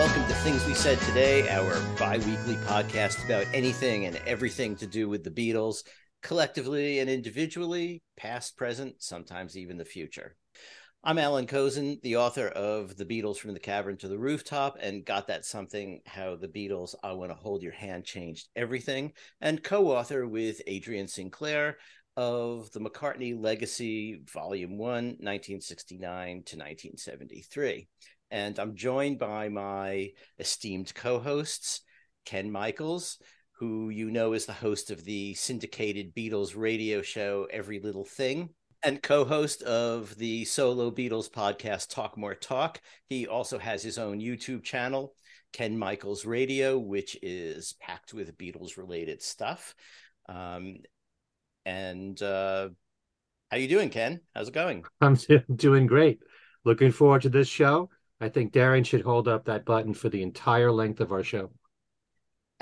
Welcome to Things We Said Today, our bi weekly podcast about anything and everything to do with the Beatles, collectively and individually, past, present, sometimes even the future. I'm Allan Kozinn, the author of The Beatles from the Cavern to the Rooftop and Got That Something How the Beatles I Want to Hold Your Hand Changed Everything, and co author with Adrian Sinclair of The McCartney Legacy, Volume 1, 1969 to 1973 and I'm joined by my esteemed co-hosts, Ken Michaels, who you know is the host of the syndicated Beatles radio show Every Little Thing, and co-host of the solo Beatles podcast Talk More Talk. He also has his own YouTube channel, Ken Michaels Radio, which is packed with Beatles related stuff. Um, and uh, how you doing, Ken? How's it going? I'm doing great. Looking forward to this show. I think Darren should hold up that button for the entire length of our show.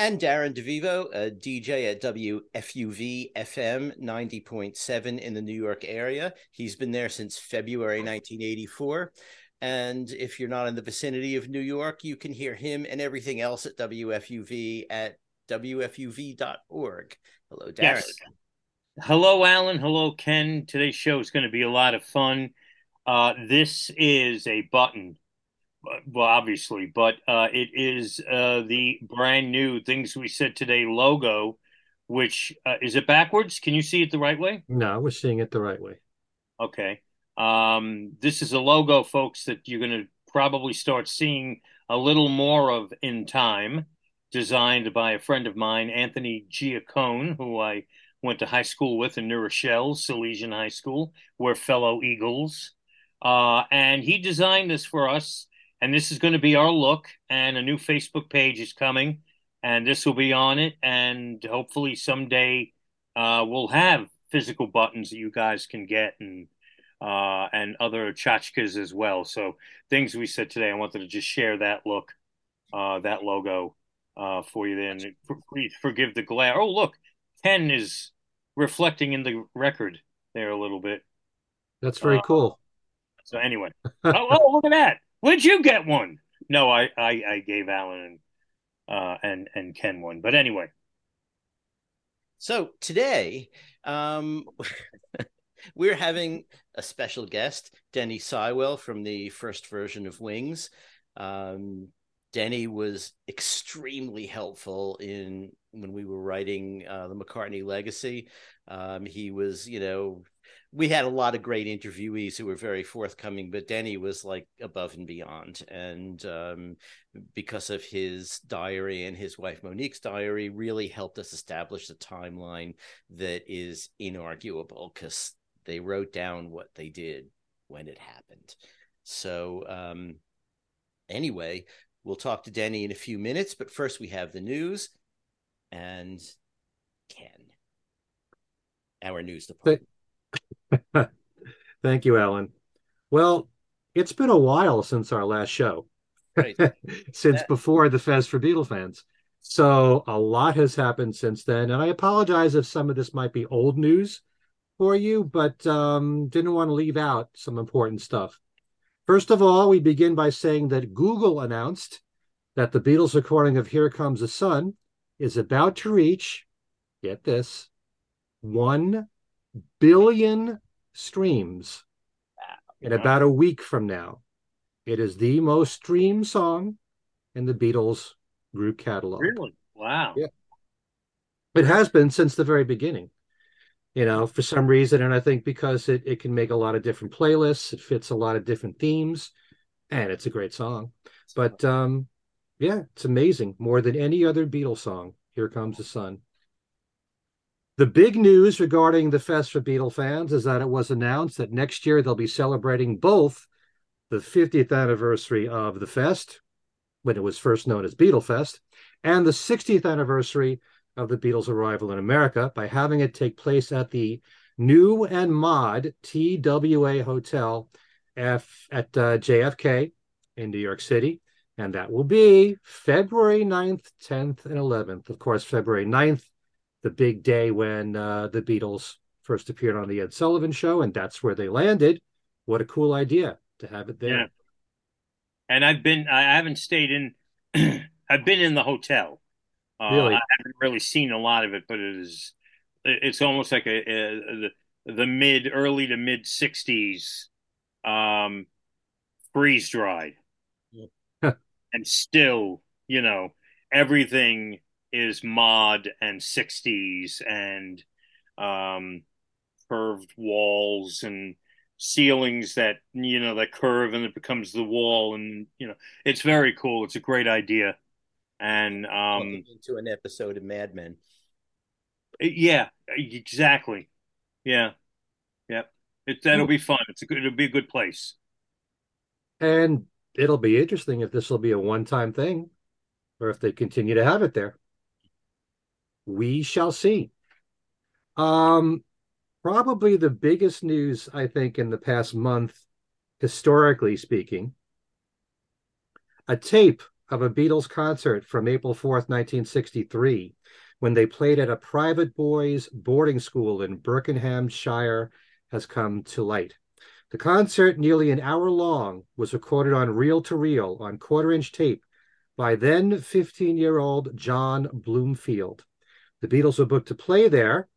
And Darren DeVivo, a DJ at WFUV FM 90.7 in the New York area. He's been there since February 1984. And if you're not in the vicinity of New York, you can hear him and everything else at WFUV at WFUV.org. Hello, Darren. Yes. Hello, Allan. Hello, Ken. Today's show is going to be a lot of fun. Uh, this is a button well, obviously, but uh, it is uh, the brand new Things We Said Today logo, which uh, is it backwards? Can you see it the right way? No, we're seeing it the right way. Okay. Um, this is a logo, folks, that you're going to probably start seeing a little more of in time, designed by a friend of mine, Anthony Giacone, who I went to high school with in New Rochelle, Salesian High School. We're fellow Eagles. Uh, and he designed this for us and this is going to be our look. And a new Facebook page is coming, and this will be on it. And hopefully someday uh, we'll have physical buttons that you guys can get and uh, and other tchotchkes as well. So things we said today, I wanted to just share that look, uh, that logo uh, for you. Then please forgive the glare. Oh, look, Ken is reflecting in the record there a little bit. That's very uh, cool. So anyway, oh, oh, look at that. Where'd you get one? No, I I, I gave Allan and uh, and and Ken one. But anyway. So today, um, we're having a special guest, Denny Seiwell from the first version of Wings. Um, Denny was extremely helpful in when we were writing uh, the McCartney Legacy. Um, he was, you know, we had a lot of great interviewees who were very forthcoming, but Denny was like above and beyond. And um, because of his diary and his wife Monique's diary, really helped us establish the timeline that is inarguable because they wrote down what they did when it happened. So, um, anyway, we'll talk to Denny in a few minutes, but first we have the news and Ken, our news department. Thank you, Allan. Well, it's been a while since our last show, right. since yeah. before the Fest for Beatle fans. So a lot has happened since then, and I apologize if some of this might be old news for you, but um, didn't want to leave out some important stuff. First of all, we begin by saying that Google announced that the Beatles recording of Here Comes the Sun is about to reach, get this, 1 billion streams in about a week from now. It is the most streamed song in the Beatles group catalog. Really? Wow. Yeah. It has been since the very beginning. You know, for some reason, and I think because it, it can make a lot of different playlists, it fits a lot of different themes, and it's a great song. But um, yeah, it's amazing. More than any other Beatles song. Here comes the sun. The big news regarding the Fest for Beatle fans is that it was announced that next year they'll be celebrating both the 50th anniversary of the Fest, when it was first known as Beatle Fest, and the 60th anniversary of the Beatles' arrival in America by having it take place at the new and mod TWA Hotel F at uh, JFK in New York City. And that will be February 9th, 10th, and 11th. Of course, February 9th the big day when uh, the Beatles first appeared on the Ed Sullivan Show, and that's where they landed. What a cool idea to have it there. and I've been I haven't stayed in. I've been in the hotel. Uh, Really? I haven't really seen a lot of it, but it is it's almost like a, a the, the mid early to mid '60s um, freeze dried, and still, you know, everything is mod and '60s and um, curved walls and ceilings that you know that curve and it becomes the wall and you know it's very cool. It's a great idea. And um into an episode of Mad Men. yeah exactly. Yeah. Yeah it that'll be fun. It's a good it'll be a good place. And it'll be interesting if this will be a one-time thing or if they continue to have it there. We shall see. Um, probably the biggest news, I think, in the past month, historically speaking, a tape of a Beatles concert from April 4th, 1963, when they played at a private boys' boarding school in Buckinghamshire, has come to light. The concert, nearly an hour long, was recorded on reel to reel on quarter inch tape by then 15 year old John Bloomfield. The Beatles were booked to play there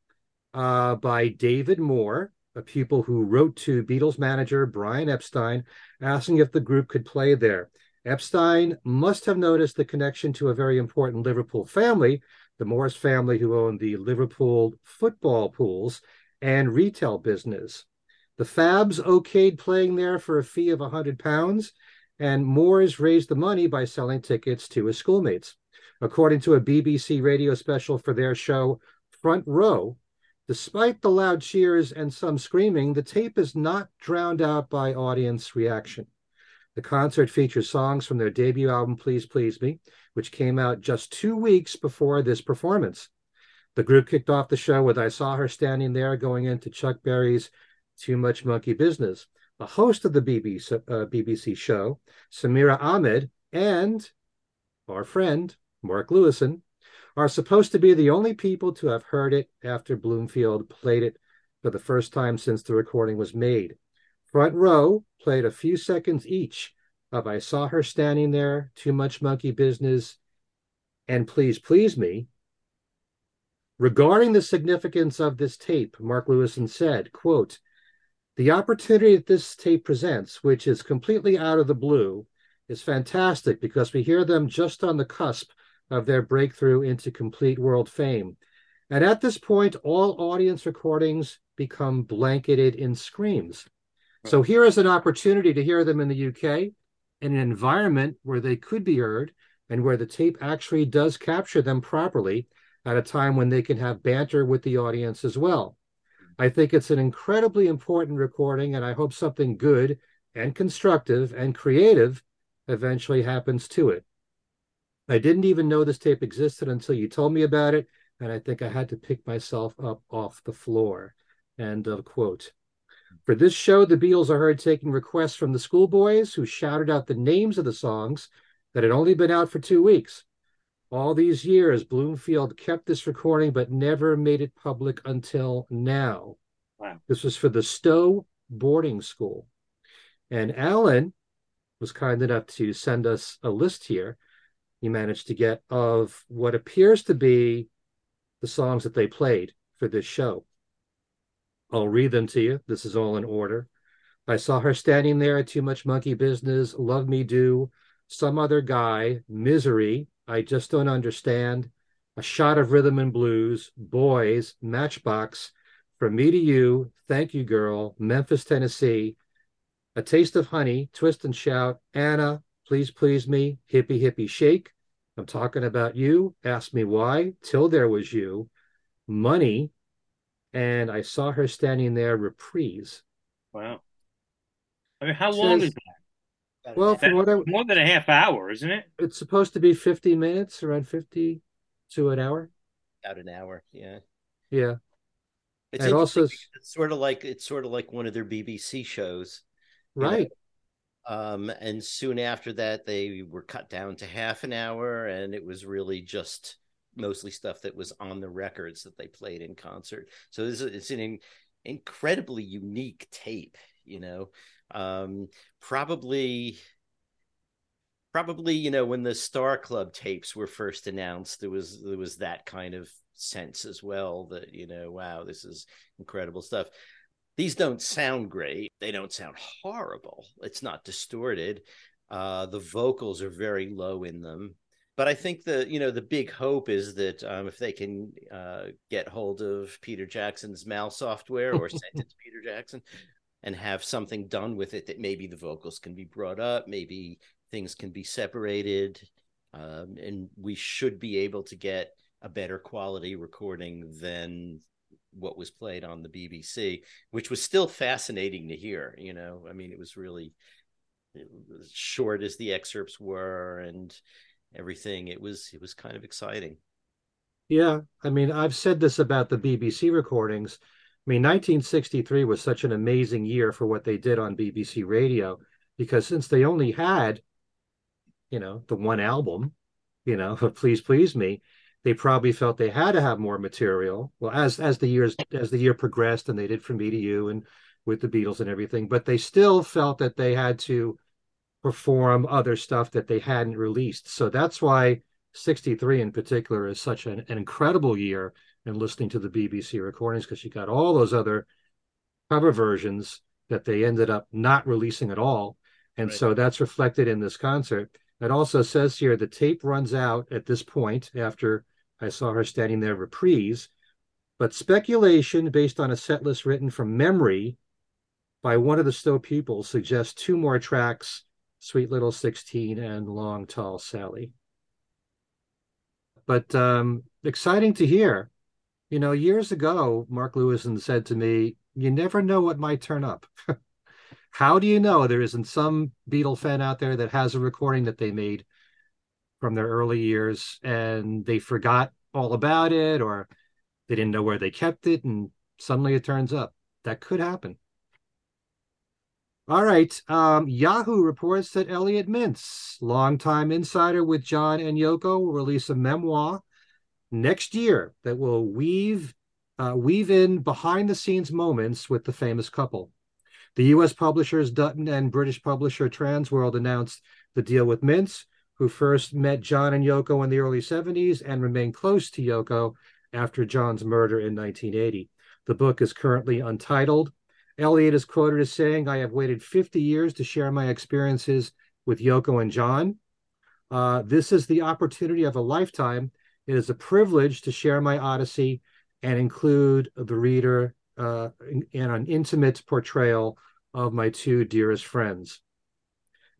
uh, by David Moore, a pupil who wrote to Beatles manager Brian Epstein asking if the group could play there. Epstein must have noticed the connection to a very important Liverpool family, the Moores family, who owned the Liverpool football pools and retail business. The Fabs okayed playing there for a fee of £100, and Moores raised the money by selling tickets to his schoolmates. According to a BBC radio special for their show, Front Row, despite the loud cheers and some screaming, the tape is not drowned out by audience reaction. The concert features songs from their debut album, Please Please Me, which came out just two weeks before this performance. The group kicked off the show with I Saw Her Standing There going into Chuck Berry's Too Much Monkey Business. The host of the BBC, uh, BBC show, Samira Ahmed, and our friend, Mark Lewisohn, are supposed to be the only people to have heard it after Bloomfield played it for the first time since the recording was made. Front Row played a few seconds each of I Saw Her Standing There, Too Much Monkey Business, and Please Please Me. Regarding the significance of this tape, Mark Lewisohn said, quote, the opportunity that this tape presents, which is completely out of the blue, is fantastic because we hear them just on the cusp of their breakthrough into complete world fame. And at this point, all audience recordings become blanketed in screams. So here is an opportunity to hear them in the UK in an environment where they could be heard and where the tape actually does capture them properly at a time when they can have banter with the audience as well. I think it's an incredibly important recording, and I hope something good and constructive and creative eventually happens to it. I didn't even know this tape existed until you told me about it, and I think I had to pick myself up off the floor. End of quote. For this show, the Beatles are heard taking requests from the schoolboys who shouted out the names of the songs that had only been out for two weeks. All these years, Bloomfield kept this recording but never made it public until now. Wow. This was for the Stowe boarding school. And Allan was kind enough to send us a list here. He managed to get of what appears to be the songs that they played for this show. I'll read them to you. This is all in order. I saw her standing there, at too much monkey business, love me do, some other guy, misery, I just don't understand, a shot of rhythm and blues, boys, matchbox, from me to you, thank you, girl, Memphis, Tennessee, a taste of honey, twist and shout, Anna, please please me, hippie hippie shake. I'm talking about you. Ask me why, till there was you, money, and I saw her standing there, reprise. Wow. I mean, how long Says- is that? Well, from what I, More than a half hour, isn't it? it's supposed to be 50 minutes, around 50 to an hour. About an hour, yeah. Yeah. It's And also- it's sort of like it's sort of like one of their BBC shows. you know? Um, and soon after that, they were cut down to half an hour, and it was really just mostly stuff that was on the records that they played in concert. So this is it's an in, incredibly unique tape, you know. Um, probably probably you know when the Star Club tapes were first announced, there was there was that kind of sense as well that you know wow this is incredible stuff. These don't sound great. They don't sound horrible. It's not distorted. Uh, the vocals are very low in them but I think the you know the big hope is that um, if they can uh, get hold of Peter Jackson's Mal software or send it to Peter Jackson and have something done with it, that maybe the vocals can be brought up, maybe things can be separated, um, and we should be able to get a better quality recording than what was played on the BBC, which was still fascinating to hear. You know, I mean, it was really short as the excerpts were, and everything. It was it was kind of exciting. Yeah, I mean, I've said this about the BBC recordings. I mean, 1963 was such an amazing year for what they did on BBC Radio because since they only had, you know, the one album, you know, Please Please Me, they probably felt they had to have more material. Well, as as the years as the year progressed, and they did from Me to You and with the Beatles and everything, but they still felt that they had to perform other stuff that they hadn't released. So that's why 63 in particular is such an, an incredible year in listening to the BBC recordings because you got all those other cover versions that they ended up not releasing at all. And right. so that's reflected in this concert. It also says here the tape runs out at this point after I saw her standing there reprise. But speculation based on a set list written from memory by one of the Stowe pupils suggests two more tracks Sweet Little 16 and Long Tall Sally. But um, exciting to hear. You know, years ago, Mark Lewisohn said to me, You never know what might turn up. How do you know there isn't some Beatle fan out there that has a recording that they made from their early years and they forgot all about it or they didn't know where they kept it and suddenly it turns up? That could happen. All right. Um, Yahoo reports that Elliot Mintz, longtime insider with John and Yoko, will release a memoir next year that will weave uh, weave in behind the scenes moments with the famous couple. The U.S. publishers Dutton and British publisher Transworld announced the deal with Mintz, who first met John and Yoko in the early 70s and remained close to Yoko after John's murder in 1980. The book is currently untitled Elliot is quoted as saying, I have waited 50 years to share my experiences with Yoko and John. Uh, this is the opportunity of a lifetime. It is a privilege to share my odyssey and include the reader uh, in, in an intimate portrayal of my two dearest friends.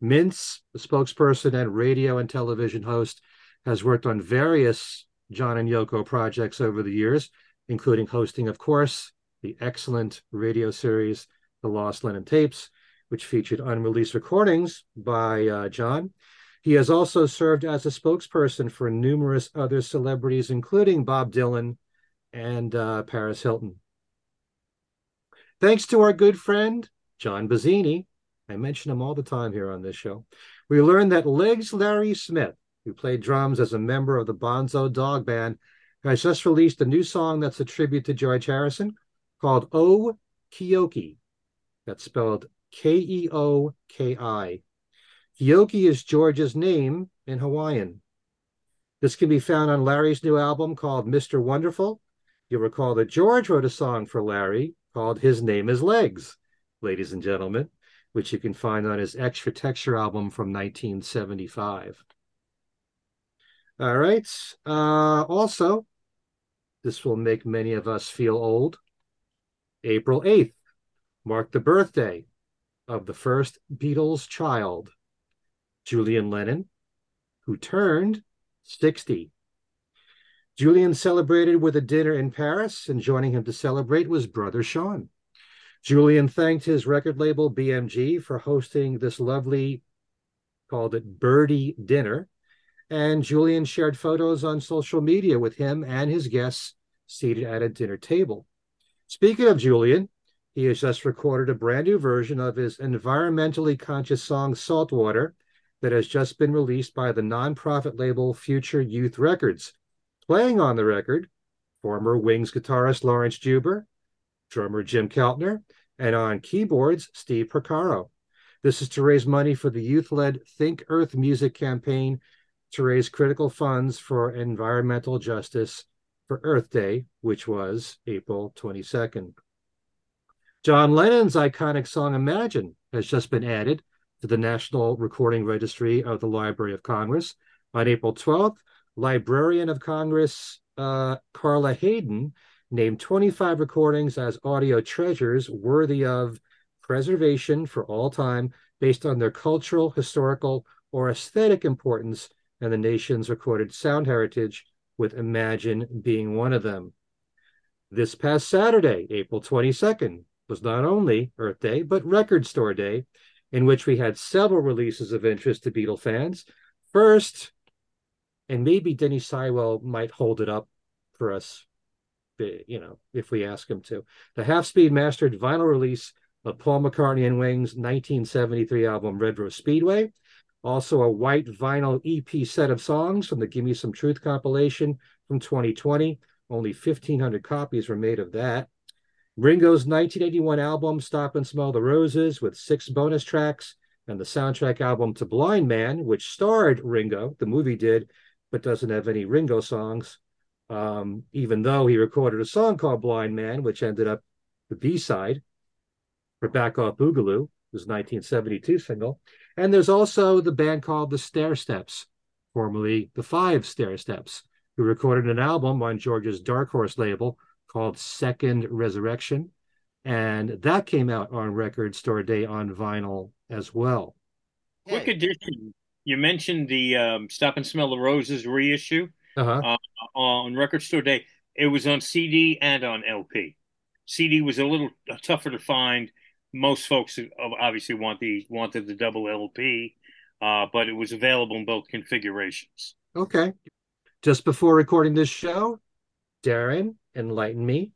Mintz, the spokesperson and radio and television host, has worked on various John and Yoko projects over the years, including hosting, of course, the excellent radio series, The Lost Lennon Tapes, which featured unreleased recordings by uh, John. He has also served as a spokesperson for numerous other celebrities, including Bob Dylan and uh, Paris Hilton. Thanks to our good friend, John Bazzini, I mention him all the time here on this show, we learned that Legs Larry Smith, who played drums as a member of the Bonzo Dog Band, has just released a new song that's a tribute to George Harrison called O Keoki. That's spelled K E O K I. Keoki is George's name in Hawaiian. This can be found on Larry's new album called Mr. Wonderful. You'll recall that George wrote a song for Larry called His Name is Legs, ladies and gentlemen, which you can find on his Extra Texture album from 1975. All right. Uh, also, this will make many of us feel old. April 8th marked the birthday of the first Beatles child, Julian Lennon, who turned 60. Julian celebrated with a dinner in Paris, and joining him to celebrate was brother Sean. Julian thanked his record label BMG for hosting this lovely, called it Birdie Dinner, and Julian shared photos on social media with him and his guests seated at a dinner table. Speaking of Julian, he has just recorded a brand new version of his environmentally conscious song Saltwater that has just been released by the nonprofit label Future Youth Records. Playing on the record, former Wings guitarist Laurence Juber, drummer Jim Keltner, and on keyboards, Steve Porcaro. This is to raise money for the youth led Think Earth Music campaign to raise critical funds for environmental justice for Earth Day, which was April 22nd. John Lennon's iconic song Imagine has just been added to the National Recording Registry of the Library of Congress. On April 12th, Librarian of Congress uh, Carla Hayden named 25 recordings as audio treasures worthy of preservation for all time based on their cultural, historical, or aesthetic importance and the nation's recorded sound heritage, with Imagine being one of them. This past Saturday, April 22nd, was not only Earth Day, but Record Store Day, in which we had several releases of interest to Beatle fans. First, and maybe Denny Seiwell might hold it up for us, you know, if we ask him to. The half speed mastered vinyl release of Paul McCartney and Wings' 1973 album Red Rose Speedway. Also, a white vinyl EP set of songs from the Gimme Some Truth compilation from 2020. Only 1,500 copies were made of that. Ringo's 1981 album Stop and Smell the Roses with six bonus tracks, and the soundtrack album to Blind Man, which starred Ringo, the movie did, but doesn't have any Ringo songs, um, even though he recorded a song called Blind Man, which ended up the B side for Back Off Boogaloo, was 1972 single. And there's also the band called the Stair Steps, formerly the Five Stair Steps, who recorded an album on George's Dark Horse label called Second Resurrection. And that came out on Record Store Day on vinyl as well. Quick addition you mentioned the um, Stop and Smell the Roses reissue uh-huh. uh, on Record Store Day. It was on CD and on LP. CD was a little tougher to find. Most folks obviously want the wanted the double LP, uh, but it was available in both configurations. Okay. Just before recording this show, Darren enlightened me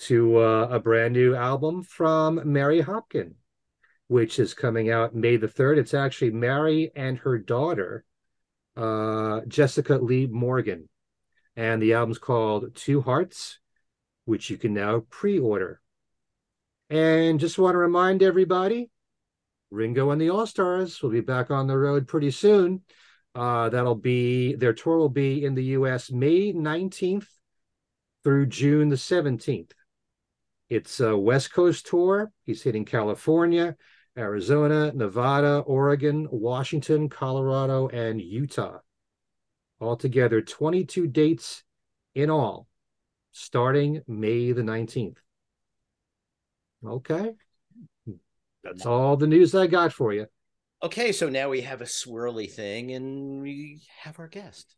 to uh, a brand new album from Mary Hopkin which is coming out May the 3rd. It's actually Mary and her daughter, uh, Jessica Lee Morgan. And the album's called Two Hearts, which you can now pre order. And just want to remind everybody Ringo and the All Stars will be back on the road pretty soon. Uh, that'll be their tour will be in the US May 19th through June the 17th. It's a West Coast tour. He's hitting California, Arizona, Nevada, Oregon, Washington, Colorado, and Utah. Altogether, 22 dates in all, starting May the 19th. Okay. That's all the news I got for you. Okay, so now we have a swirly thing and we have our guest.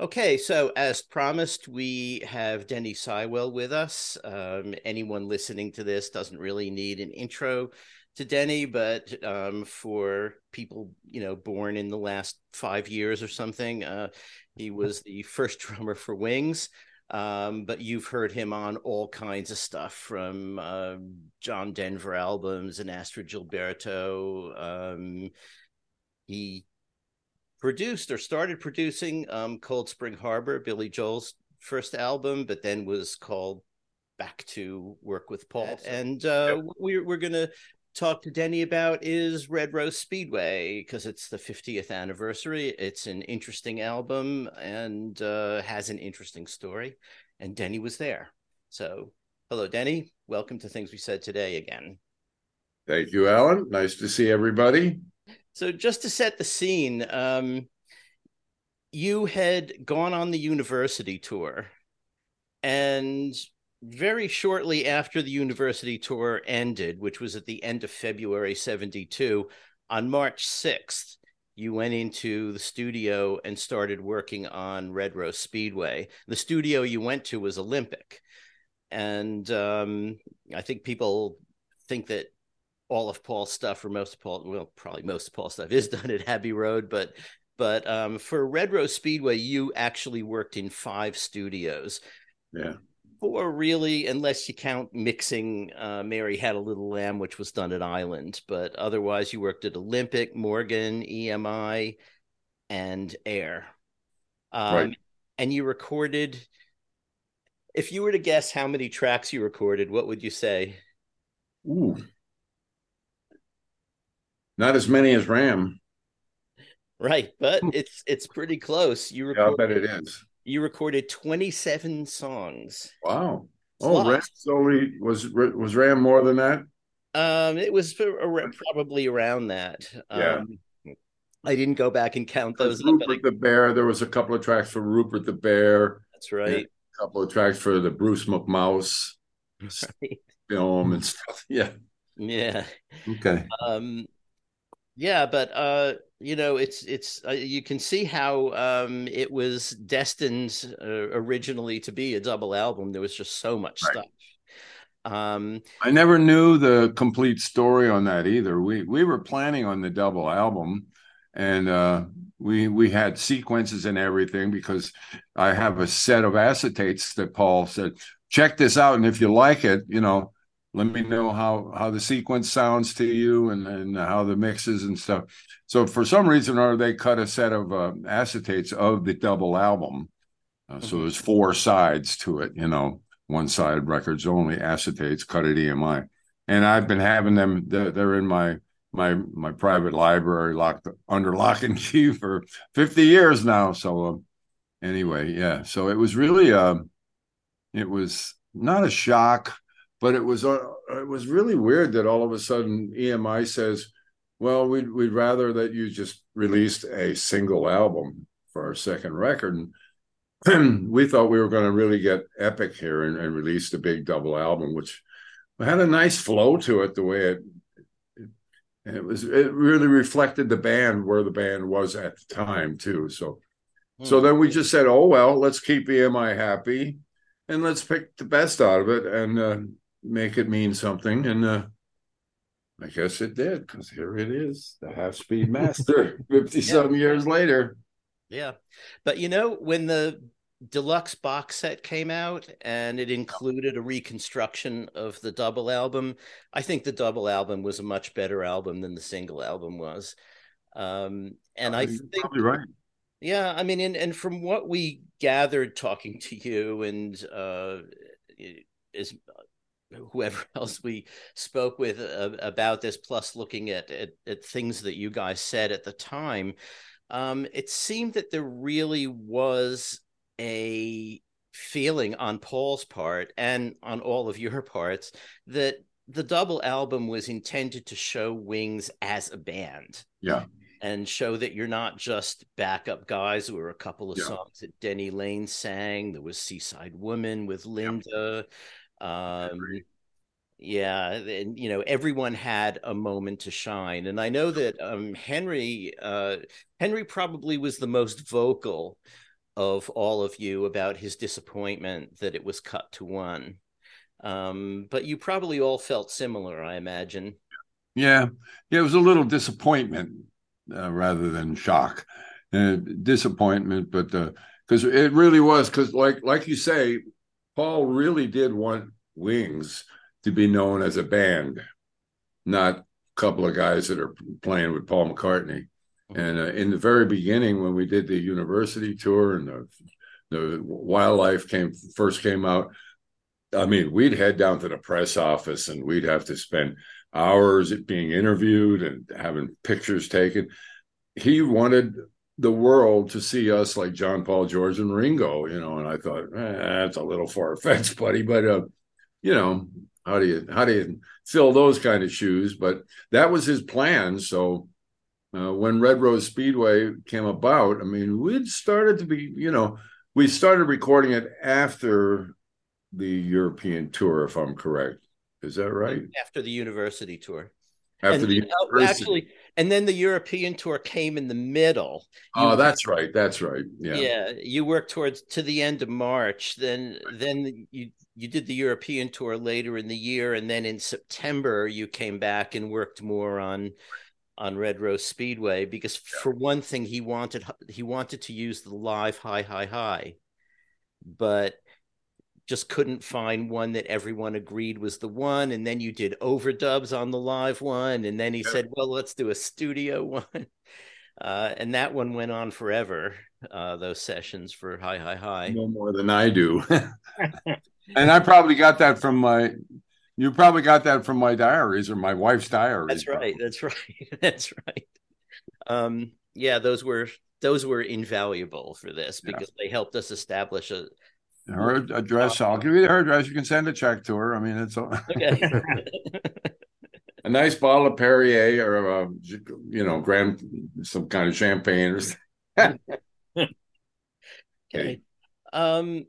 Okay, so as promised, we have Denny Seiwell with us. Um, anyone listening to this doesn't really need an intro to Denny, but um, for people you know born in the last five years or something, uh, he was the first drummer for Wings. Um, but you've heard him on all kinds of stuff from uh, John Denver albums and Astrud Gilberto. Um, he produced or started producing um, Cold Spring Harbor, Billy Joel's first album, but then was called back to work with Paul. And uh, yep. we're, we're going talk to Denny about is Red Rose Speedway because it's the 50th anniversary. It's an interesting album and uh, has an interesting story. And Denny was there. So, hello, Denny. Welcome to Things We Said Today again. Thank you, Allan. Nice to see everybody. So, just to set the scene, um, you had gone on the university tour and very shortly after the university tour ended, which was at the end of February 72, on March 6th, you went into the studio and started working on Red Rose Speedway. The studio you went to was Olympic. And um, I think people think that all of Paul's stuff, or most of Paul, well, probably most of Paul's stuff is done at Abbey Road, but but um, for Red Rose Speedway, you actually worked in five studios. Yeah four really, unless you count mixing uh, Mary Had a Little Lamb, which was done at Island. But otherwise, you worked at Olympic, Morgan, EMI, and Air. Um, right. And you recorded. If you were to guess how many tracks you recorded, what would you say? Ooh. Not as many as Ram. Right, but it's it's pretty close. You Yeah, I recorded, bet it is. You recorded 27 songs. Wow. Oh, Ram only was was Ram more than that? Um, it was probably around that. Yeah. Um, I didn't go back and count those up, but I- Rupert the Bear. There was a couple of tracks for Rupert the Bear. that's right. A couple of tracks for the Bruce McMouse film and stuff. Yeah. Yeah. Okay. Um, yeah, but uh, you know, it's it's uh, you can see how um it was destined uh, originally to be a double album. There was just so much Right. stuff. Um, I never knew the complete story on that either. We we were planning on the double album, and uh, we we had sequences and everything because I have a set of acetates that Paul said, check this out, and if you like it, you know, let me know how how the sequence sounds to you and and how the mixes and stuff. So for some reason or they cut a set of uh, acetates of the double album. Uh, So Mhm. there's four sides to it, you know one side records only acetates cut at EMI. And I've been having them, they're, they're in my my my private library locked under lock and key for 50 years now. So um, anyway, yeah. So it was really um it was not a shock, but it was uh, it was really weird that all of a sudden EMI says, well, we'd we'd rather that you just released a single album for our second record. And we thought we were going to really get epic here and, and release the big double album, which had a nice flow to it. The way it, it, and it was, it really reflected the band where the band was at the time too. So, so hmm. then we just said, oh well, let's keep EMI happy, and let's pick the best out of it and uh, make it mean something. And uh, I guess it did because here it is, the Half Speed Master, fifty some years later. Yeah. But you know, when the deluxe box set came out and it included a reconstruction of the double album, I think the double album was a much better album than the single album was. Um, and I You're think, probably right. yeah, I mean, and, and from what we gathered talking to you and uh, is whoever else we spoke with uh, about this, plus looking at, at at things that you guys said at the time, um, it seemed that there really was a feeling on Paul's part and on all of your parts that the double album was intended to show Wings as a band Yeah. and show that you're not just backup guys. There were a couple of Yeah. songs that Denny Laine sang. There was Seaside Woman with Linda. Um, yeah, and you know everyone had a moment to shine, and I know that um, Henry uh, Henry probably was the most vocal of all of you about his disappointment that it was cut to one. Um, but you probably all felt similar, I imagine. Yeah, yeah, it was a little disappointment uh, rather than shock, uh, disappointment. But because it really was, because like like you say, Paul really did want Wings to be known as a band, not a couple of guys that are playing with Paul McCartney. And uh, in the very beginning, when we did the university tour and the the wildlife came first came out, I mean, we'd head down to the press office and we'd have to spend hours being interviewed and having pictures taken. He wanted the world to see us like John Paul, George, and Ringo, you know. And I thought eh, that's a little far fetched, buddy. But uh, you know, how do you how do you fill those kind of shoes? But that was his plan. So uh, when Red Rose Speedway came about, I mean, we'd started to be, you know, we started recording it after the European tour, if I'm correct. Is that right? After the university tour. After and, the university. actually, and then the European tour came in the middle. oh, You- that's right. That's right. yeah. Yeah. you worked towards to the end of March. Then then you you did the European tour later in the year, and then in September you came back and worked more on on Red Rose Speedway because for one thing he wanted he wanted to use the live high high high, but just couldn't find one that everyone agreed was the one. And then you did overdubs on the live one, and then he said, "Well, let's do a studio one." Uh, and that one went on forever. Uh, those sessions for High High High. No more than I do. and I probably got that from my You probably got that from my diaries or my wife's diaries. That's right. That's right. That's right. Um, yeah, those were those were invaluable for this because yeah. they helped us establish a her address. I'll give you her address. You can send a check to her. I mean, it's all okay. a nice bottle of Perrier or a, you know, grand some kind of champagne or. okay. Um,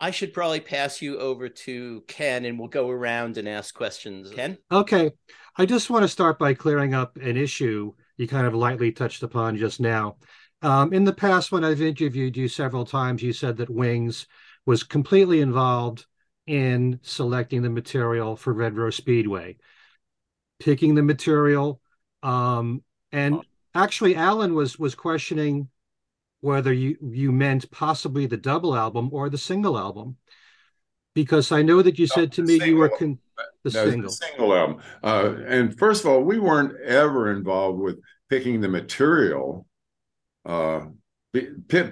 I should probably pass you over to Ken and we'll go around and ask questions. Ken? Okay. I just want to start by clearing up an issue you kind of lightly touched upon just now. Um, in the past, when I've interviewed you several times, you said that Wings was completely involved in selecting the material for Red Rose Speedway, picking the material. Um, and actually, Allan was was questioning whether you you meant possibly the double album or the single album, because I know that you said to me single, you were con- the single the single album. Uh, and first of all, we weren't ever involved with picking the material. Uh,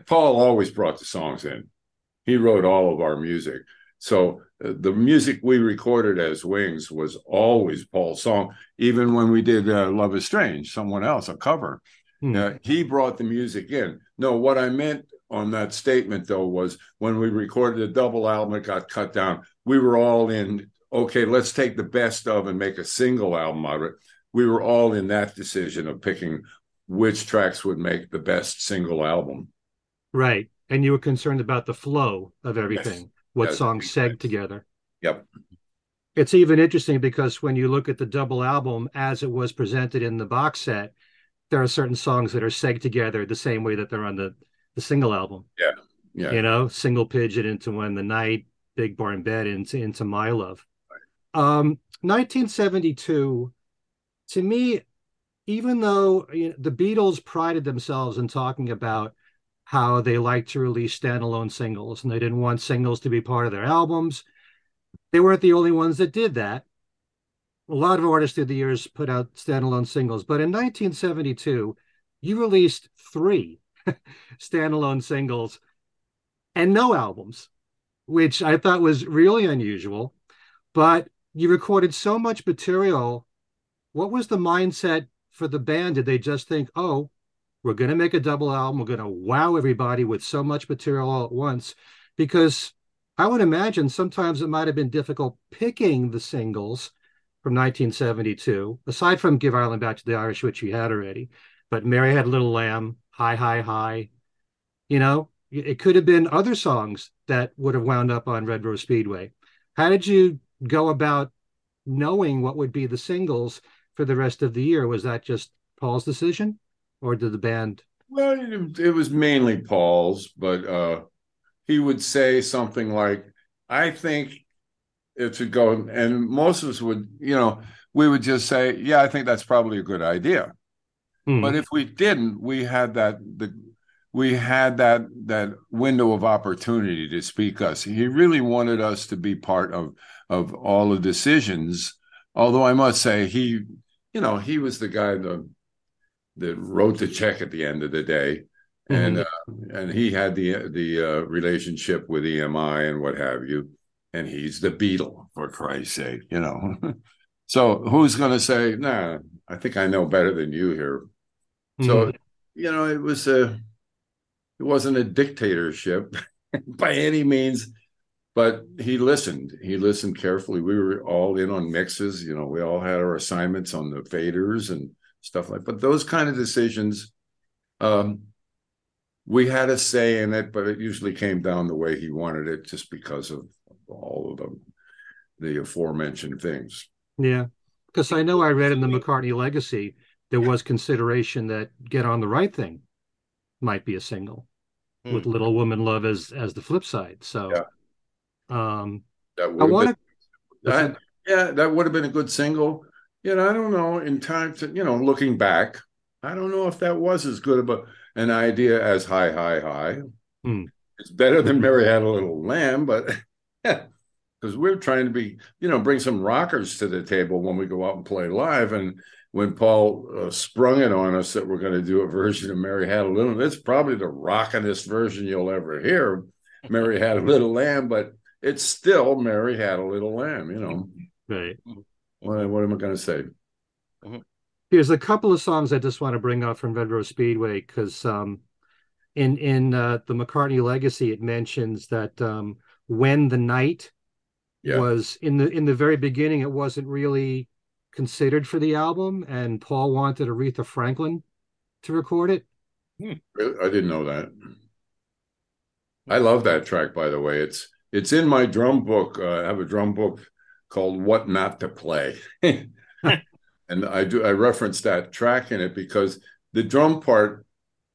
Paul always brought the songs in. He wrote all of our music. So uh, the music we recorded as Wings was always Paul's song. Even when we did uh, Love is Strange, someone else, a cover, hmm. uh, he brought the music in. No, what I meant on that statement, though, was when we recorded the double album, it got cut down. We were all in, okay, let's take the best of and make a single album out of it. We were all in that decision of picking which tracks would make the best single album. Right. And you were concerned about the flow of everything, yes. what yes. songs seg together. Yep. It's even interesting because when you look at the double album as it was presented in the box set, there are certain songs that are seg together the same way that they're on the, the single album. Yeah. Yeah. You know, single pigeon into when the night, big barn bed into into my love. Um 1972 to me even though you know, the Beatles prided themselves in talking about how they like to release standalone singles and they didn't want singles to be part of their albums, they weren't the only ones that did that. A lot of artists through the years put out standalone singles, but in 1972, you released three standalone singles and no albums, which I thought was really unusual. But you recorded so much material. What was the mindset for the band, did they just think, oh, we're going to make a double album, we're going to wow everybody with so much material all at once? Because I would imagine sometimes it might have been difficult picking the singles from 1972, aside from Give Ireland Back to the Irish, which you had already. But Mary Had a Little Lamb, Hi, Hi, Hi. You know, it could have been other songs that would have wound up on Red Rose Speedway. How did you go about knowing what would be the singles for the rest of the year. Was that just Paul's decision, or did the band? Well, it was mainly Paul's, but uh, he would say something like, "I think it should go," and most of us would, you know, we would just say, "Yeah, I think that's probably a good idea." Hmm. But if we didn't, we had that the we had that that window of opportunity to speak us. He really wanted us to be part of of all the decisions. Although I must say, he you know, he was the guy that that wrote the check at the end of the day, mm-hmm. and uh, and he had the the uh, relationship with EMI and what have you, and he's the Beatle for Christ's sake, you know. so who's going to say, nah? I think I know better than you here. Mm-hmm. So you know, it was a it wasn't a dictatorship by any means but he listened. He listened carefully. We were all in on mixes. You know, we all had our assignments on the faders and stuff like. But those kind of decisions, um, we had a say in it, but it usually came down the way he wanted it, just because of all of the the aforementioned things. Yeah, because I know I read in the McCartney Legacy there was consideration that "Get on the Right Thing" might be a single, mm. with "Little Woman Love" as as the flip side. So. Yeah um, that I want to. That, yeah, that would have been a good single. You know, I don't know. In time to, you know, looking back, I don't know if that was as good of a, an idea as "Hi, Hi, Hi." Hmm. It's better than "Mary Had a Little Lamb," but yeah, because we're trying to be, you know, bring some rockers to the table when we go out and play live. And when Paul uh, sprung it on us that we're going to do a version of "Mary Had a Little," Lamb, it's probably the rockinest version you'll ever hear. Mary Had a Little Lamb, but it's still Mary had a little lamb, you know. Right. What, what am I going to say? Here's a couple of songs I just want to bring up from Red Rose Speedway because um, in in uh, the McCartney Legacy it mentions that um, when the night Yeah. was in the in the very beginning it wasn't really considered for the album and Paul wanted Aretha Franklin to record it. Really? I didn't know that. I love that track, by the way. It's it's in my drum book. Uh, I have a drum book called "What Not to Play," and I do I reference that track in it because the drum part,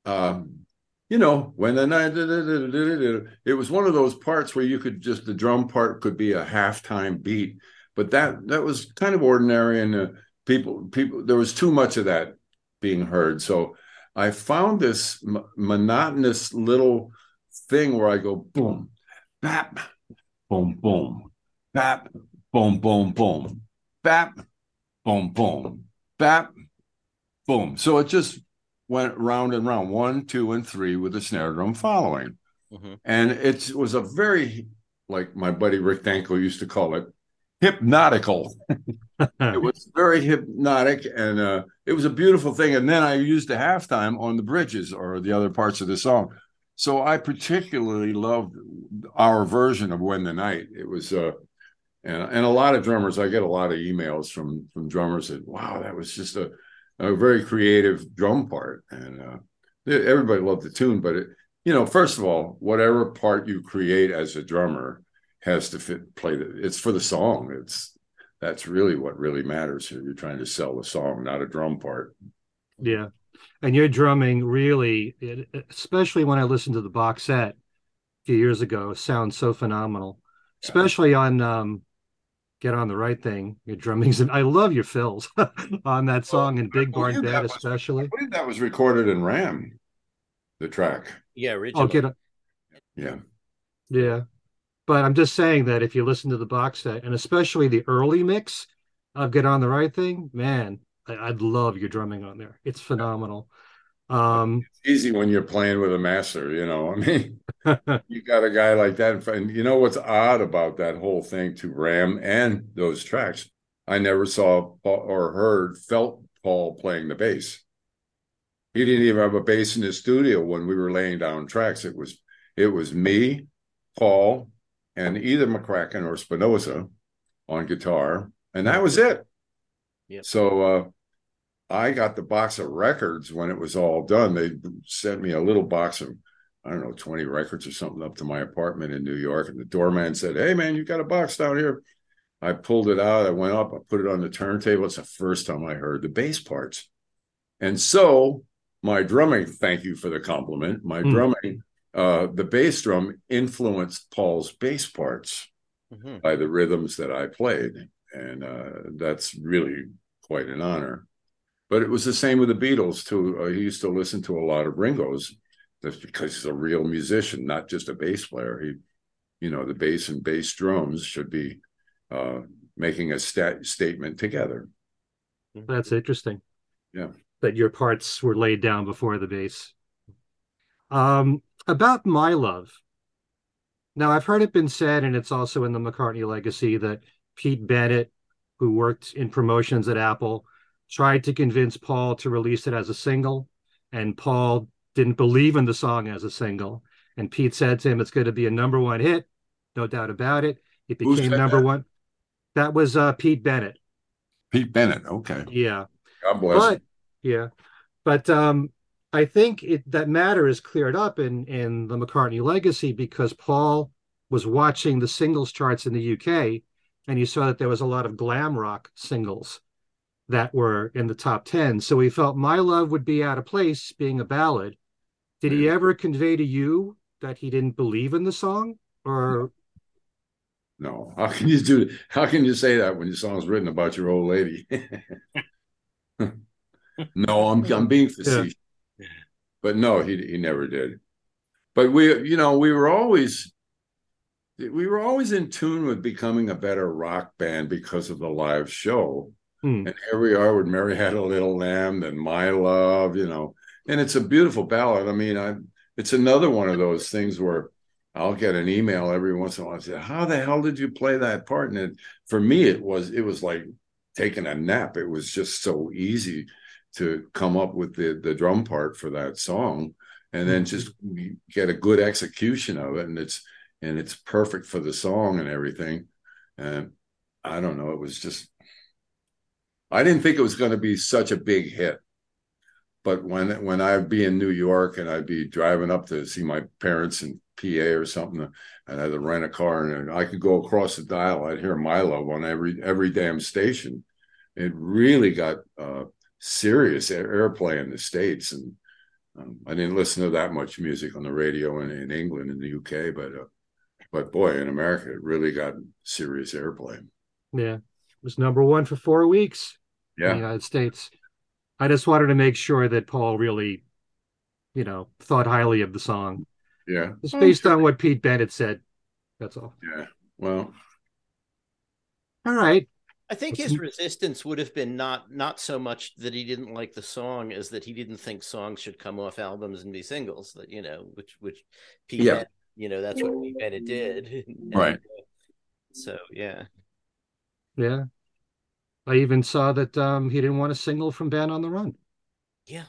um, you know, when the night it was one of those parts where you could just the drum part could be a halftime beat, but that that was kind of ordinary, and uh, people people there was too much of that being heard, so. I found this m- monotonous little thing where I go boom, bap, boom, boom, bap, boom, boom, boom, bap, boom, boom, bap, boom. So it just went round and round, one, two, and three with the snare drum following. Mhm. And it was a very, like my buddy Rick Danko used to call it, hypnotical it was very hypnotic and uh, it was a beautiful thing. And then I used the halftime on the bridges or the other parts of the song. So I particularly loved our version of When the Night. It was, uh, and, and a lot of drummers, I get a lot of emails from, from drummers that, wow, that was just a, a very creative drum part. And uh, everybody loved the tune. But, it, you know, first of all, whatever part you create as a drummer has to fit, play the, it's for the song. It's, that's really what really matters here. You're trying to sell the song, not a drum part. Yeah. And your drumming really, it, especially when I listened to the box set a few years ago, sounds so phenomenal. Especially on um, Get on the Right Thing. Your drumming's, and I love your fills on that song and Big Barn believe that Band, was- especially. I believe that was recorded in Ram, the track. Yeah, Oh, originally. get on, Yeah. yeah. But I'm just saying that if you listen to the box set and especially the early mix of Get on the Right Thing, man, I, I'd love your drumming on there. It's phenomenal. Um, It's easy when you're playing with a master, you know. I mean, you got a guy like that. And you know what's odd about that whole thing to Ram and those tracks? I never saw or heard, felt Paul playing the bass. He didn't even have a bass in his studio when we were laying down tracks. It was it was me, Paul, and either McCracken or Spinozza on guitar, and that was it. Yep. So uh, I got the box of records when it was all done. They sent me a little box of I don't know, 20 records or something up to my apartment in New York. And the doorman said, Hey, man, you got a box down here. I pulled it out. I went up, I put it on the turntable. It's the first time I heard the bass parts. And so my drumming, thank you for the compliment. My Hmm. drumming, uh, the bass drum influenced Paul's bass parts Mhm. by the rhythms that I played. And uh, that's really quite an honor. But it was the same with the Beatles, too. Uh, he used to listen to a lot of Ringo's. That's because he's a real musician, not just a bass player. He, you know, the bass and bass drums should be uh, making a stat- statement together. That's interesting. Yeah. That your parts were laid down before the bass. Um, about my love. Now I've heard it been said, and it's also in the McCartney legacy that Pete Bennett, who worked in promotions at Apple, tried to convince Paul to release it as a single, and Paul didn't believe in the song as a single. And Pete said to him, "It's going to be a number one hit, no doubt about it." It became number that? one. That was uh, Pete Bennett. Pete Bennett, okay. Yeah. God bless but yeah but um i think it that matter is cleared up in in the mccartney legacy because paul was watching the singles charts in the uk and he saw that there was a lot of glam rock singles that were in the top 10 so he felt my love would be out of place being a ballad did he hmm. ever convey to you that he didn't believe in the song or No, how can you do? How can you say that when your song's written about your old lady? no, I'm I'm being facetious, but no, he he never did. But we, you know, we were always we were always in tune with becoming a better rock band because of the live show. Hmm. And here we are with Mary Had a Little Lamb and My Love, you know, and it's a beautiful ballad. I mean, I it's another one of those things where I'll get an email every once in a while. I say, "How the hell did you play that part?" And it, for me, it was it was like taking a nap. It was just so easy to come up with the the drum part for that song, and then just get a good execution of it, and it's and it's perfect for the song and everything. And I don't know, it was just I didn't think it was going to be such a big hit. But when when I'd be in New York and I'd be driving up to see my parents in PA or something, and I'd rent a car and I could go across the dial, I'd hear My Love on every every damn station. It really got uh, serious airplay in the states, and um, I didn't listen to that much music on the radio in, in England and the UK, but uh, but boy, in America, it really got serious airplay. Yeah, it was number one for four weeks. Yeah, in the United States. I just wanted to make sure that Paul really, you know, thought highly of the song. Yeah, it's based on what Pete Bennett said. That's all. Yeah. Well. All right. I think his resistance would have been not not so much that he didn't like the song as that he didn't think songs should come off albums and be singles. That you know, which which Pete yeah. Bennett you know that's what Pete Bennett did and, right so yeah yeah i even saw that um he didn't want a single from band on the run. Yeah.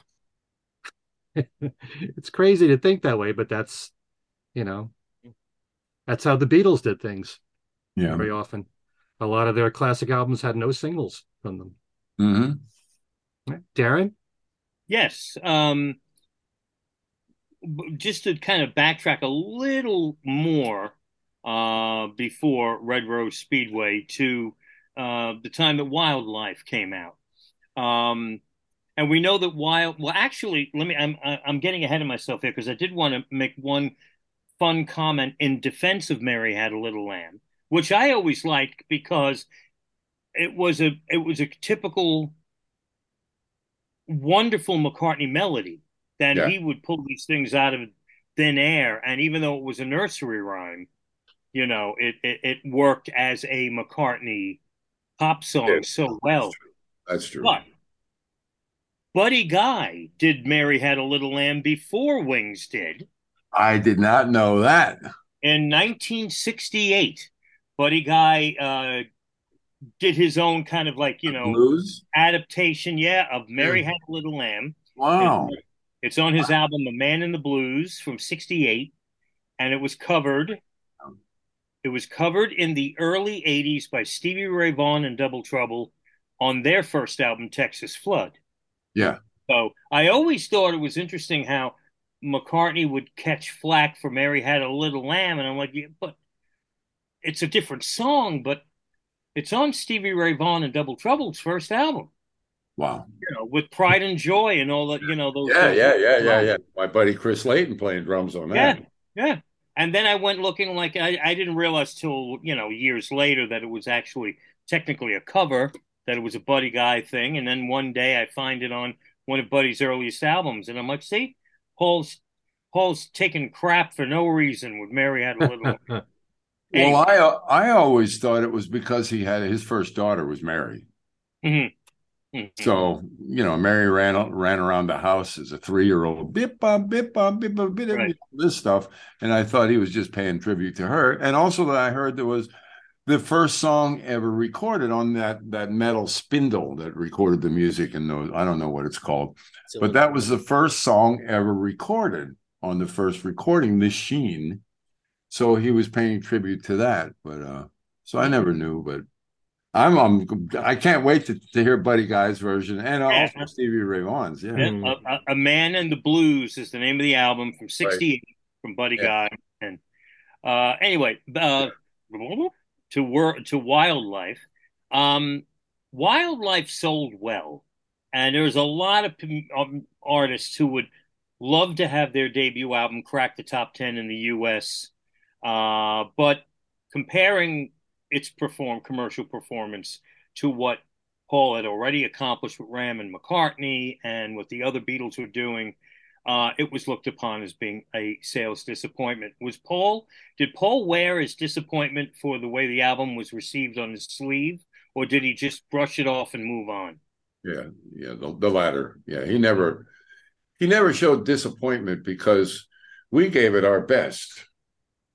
It's crazy to think that way but that's you know that's how the beatles did things yeah. very often. A lot of their classic albums had no singles from them. Mm-hmm. darren? Yes um just to kind of backtrack a little more uh, before Red Rose Speedway to uh, the time that Wildlife came out. Um, and we know that Wild, well, actually, let me, I'm, I'm getting ahead of myself here because I did want to make one fun comment in defense of Mary Had a Little Lamb, which I always liked because it was a, it was a typical wonderful McCartney melody that yeah. he would pull these things out of thin air. And even though it was a nursery rhyme, you know, it it, it worked as a McCartney pop song yeah, so well. That's true. That's true. But Buddy Guy did Mary Had a Little Lamb before Wings did. I did not know that. In 1968, Buddy Guy uh, did his own kind of like, you know, Blues? adaptation, yeah, of Mary yeah. Had a Little Lamb. Wow. And it's on his album, A Man in the Blues from 68. And it was covered. It was covered in the early 80s by Stevie Ray Vaughan and Double Trouble on their first album, Texas Flood. Yeah. So I always thought it was interesting how McCartney would catch flack for Mary Had a Little Lamb. And I'm like, yeah, but it's a different song, but it's on Stevie Ray Vaughan and Double Trouble's first album. Wow. You know, with pride and joy and all that, you know, those. Yeah, yeah, yeah, yeah, yeah. My buddy Chris Layton playing drums on that. Yeah, yeah. And then I went looking like I, I didn't realize till, you know, years later that it was actually technically a cover, that it was a Buddy Guy thing. And then one day I find it on one of Buddy's earliest albums. And I'm like, see, Paul's Paul's taking crap for no reason with Mary Had a Little. well, I I always thought it was because he had his first daughter was Mary. Mm-hmm. Mm-hmm. So you know, Mary ran ran around the house as a three year old, bip bop bip bop bip bop bip right. this stuff, and I thought he was just paying tribute to her. And also that I heard there was the first song ever recorded on that that metal spindle that recorded the music and those I don't know what it's called, so, but that was the first song ever recorded on the first recording, The Sheen. So he was paying tribute to that, but uh so I never knew, but I'm, I'm I can't wait to, to hear Buddy Guy's version and also yeah. Stevie Ray Vaughan's. Yeah, a, a, Man and the Blues is the name of the album from '68 right. from Buddy yeah. Guy. And uh, anyway, uh, to work to Wildlife. Um, Wildlife sold well, and there's a lot of um, artists who would love to have their debut album crack the top ten in the U.S. Uh, but comparing its perform commercial performance to what Paul had already accomplished with Ram and McCartney and what the other Beatles were doing. Uh, it was looked upon as being a sales disappointment. Was Paul? Did Paul wear his disappointment for the way the album was received on his sleeve, or did he just brush it off and move on? Yeah, yeah, the, the latter. Yeah, he never, he never showed disappointment because we gave it our best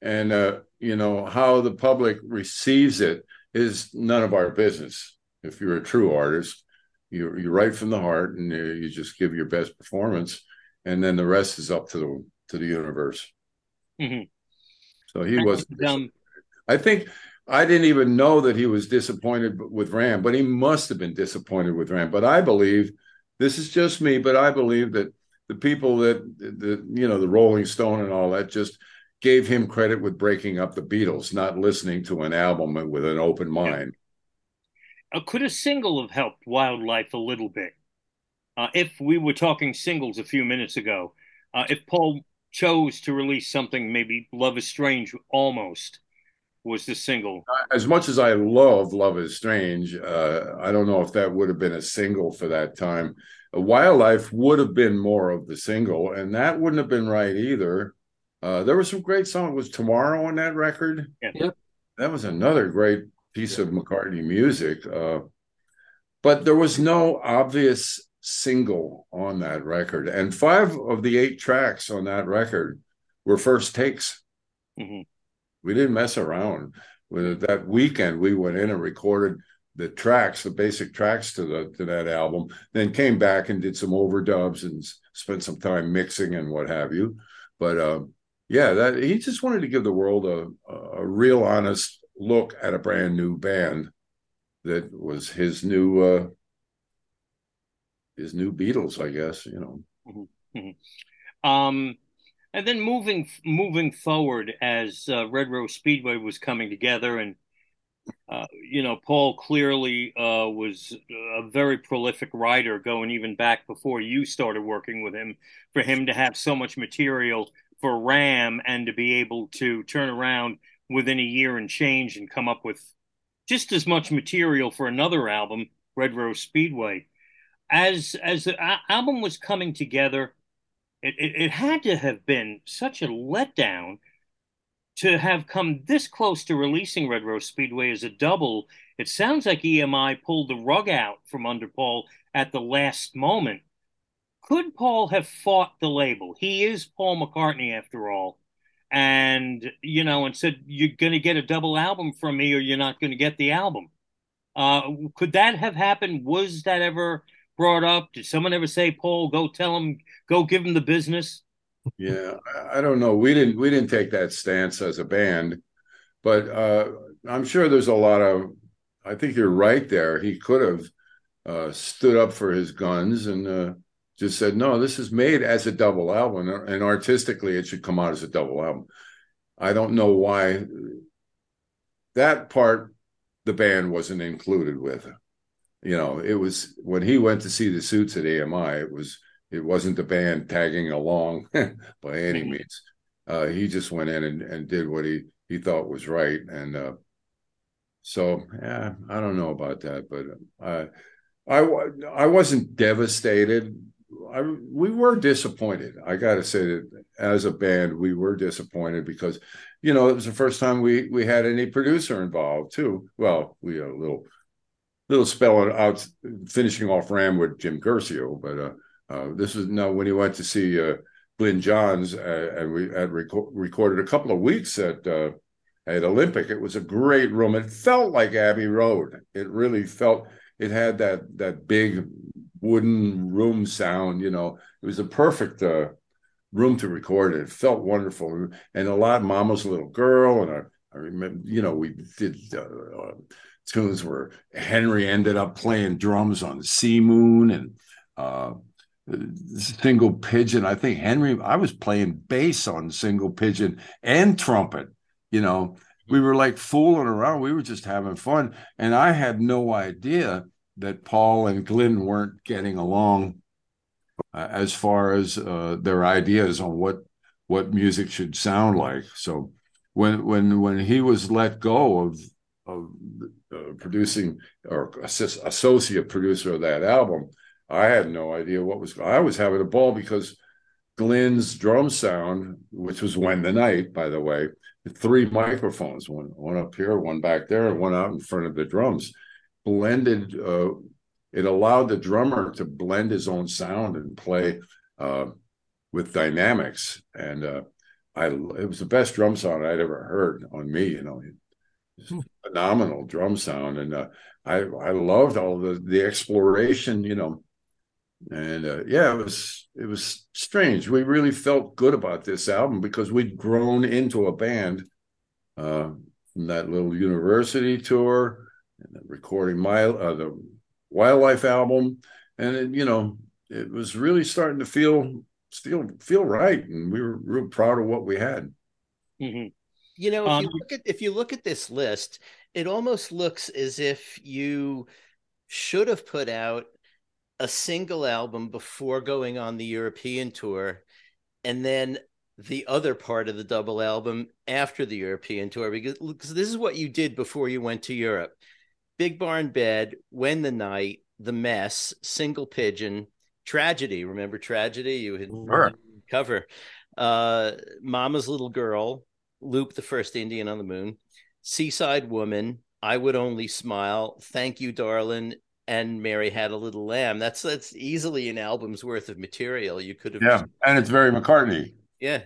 and uh, you know how the public receives it is none of our business. If you're a true artist, you you write from the heart and you, you just give your best performance, and then the rest is up to the to the universe. Mhm. So he was. um, I think I didn't even know that he was disappointed with Ram, but he must have been disappointed with Ram. But I believe this is just me, but I believe that the people that the you know the Rolling Stone and all that just gave him credit with breaking up the Beatles, not listening to an album with an open mind. uh, could a single have helped Wildlife a little bit? Uh, if we were talking singles a few minutes ago, uh, if Paul chose to release something, maybe Love is Strange almost was the single. As much as I love Love is Strange, uh, I don't know if that would have been a single for that time. Wildlife would have been more of the single, and that wouldn't have been right either. Uh, there were some great songs. Was Tomorrow on that record? Yep. That was another great piece of McCartney music. Uh, but there was no obvious single on that record. And five of the eight tracks on that record were first takes. Mhm. We didn't mess around. With that weekend, we went in and recorded the tracks, the basic tracks to the to that album, then came back and did some overdubs and spent some time mixing and what have you. But uh, yeah, that he just wanted to give the world a, a real honest look at a brand new band that was his new uh his new Beatles, I guess, you know. Um, and then moving moving forward as uh, Red Rose Speedway was coming together, and uh, you know, Paul clearly uh, was a very prolific writer, going even back before you started working with him. For him to have so much material for Ram and to be able to turn around within a year and change and come up with just as much material for another album, Red Rose Speedway. As as the album was coming together, it, it, it had to have been such a letdown to have come this close to releasing Red Rose Speedway as a double. It sounds like EMI pulled the rug out from under Paul at the last moment. Could Paul have fought the label? He is Paul McCartney after all. And, you know, and said, You're going to get a double album from me or you're not going to get the album. Uh, could that have happened? Was that ever brought up? Did someone ever say, Paul, go tell him, go give him the business? Yeah, I- don't know. We didn't we didn't take that stance as a band, but uh, I'm sure there's a lot of. I think you're right there. He could have uh, stood up for his guns and uh, just said, "No, this is made as a double album, and artistically, it should come out as a double album." I don't know why that part the band wasn't included with. You know, it was when he went to see the suits at EMI. It was it wasn't the band tagging along by any Mhm. means. Uh, he just went in and, and did what he he thought was right, and uh, so yeah, I don't know about that, but I I I wasn't devastated. I we were disappointed. I got to say that as a band, we were disappointed because you know it was the first time we we had any producer involved too. Well, we had a little little spell out finishing off Ram with Jim Guercio, but uh, uh, this is now when he went to see uh, Glyn Johns, uh, and we had reco- recorded a couple of weeks at uh, at Olympic. It was a great room. It felt like Abbey Road. It really felt. It had that that big wooden room sound. You know, it was a perfect uh, room to record it. Felt wonderful, and a lot. Mama's little girl, and I, I remember. You know, we did. Uh, tunes where Henry ended up playing drums on Sea Moon and uh, Single Pigeon. I think Henry, I was playing bass on Single Pigeon and trumpet. You know, we were like fooling around. We were just having fun. And I had no idea that Paul and Glenn weren't getting along uh, as far as uh, their ideas on what what music should sound like. So when when when he was let go of of uh, producing or assist, associate producer of that album, I had no idea what was. I was having a ball because Glenn's drum sound, which was "When the Night," by the way, three microphones, one one up here, one back there, and one out in front of the drums, blended. Uh, it allowed the drummer to blend his own sound and play uh, with dynamics, and uh, I it was the best drum sound I'd ever heard on me. You know, hmm. phenomenal drum sound, and uh, I I loved all the the exploration. You know, and uh, yeah, it was it was strange. We really felt good about this album because we'd grown into a band uh, from that little university tour recording my uh, the wildlife album, and it, you know it was really starting to feel feel feel right, and we were real proud of what we had. Mm-hmm. You know, if um, you look at if you look at this list, it almost looks as if you should have put out a single album before going on the European tour, and then the other part of the double album after the European tour because, because this is what you did before you went to Europe. Big Barn Bed, When the Night, The Mess, Single Pigeon, Tragedy. Remember Tragedy? You had sure. cover. Uh, Mama's Little Girl, Loop the First Indian on the Moon, Seaside Woman, I Would Only Smile, Thank You, Darling, and Mary Had a Little Lamb. That's that's easily an album's worth of material. You could have Yeah, and it's very McCartney. Yeah.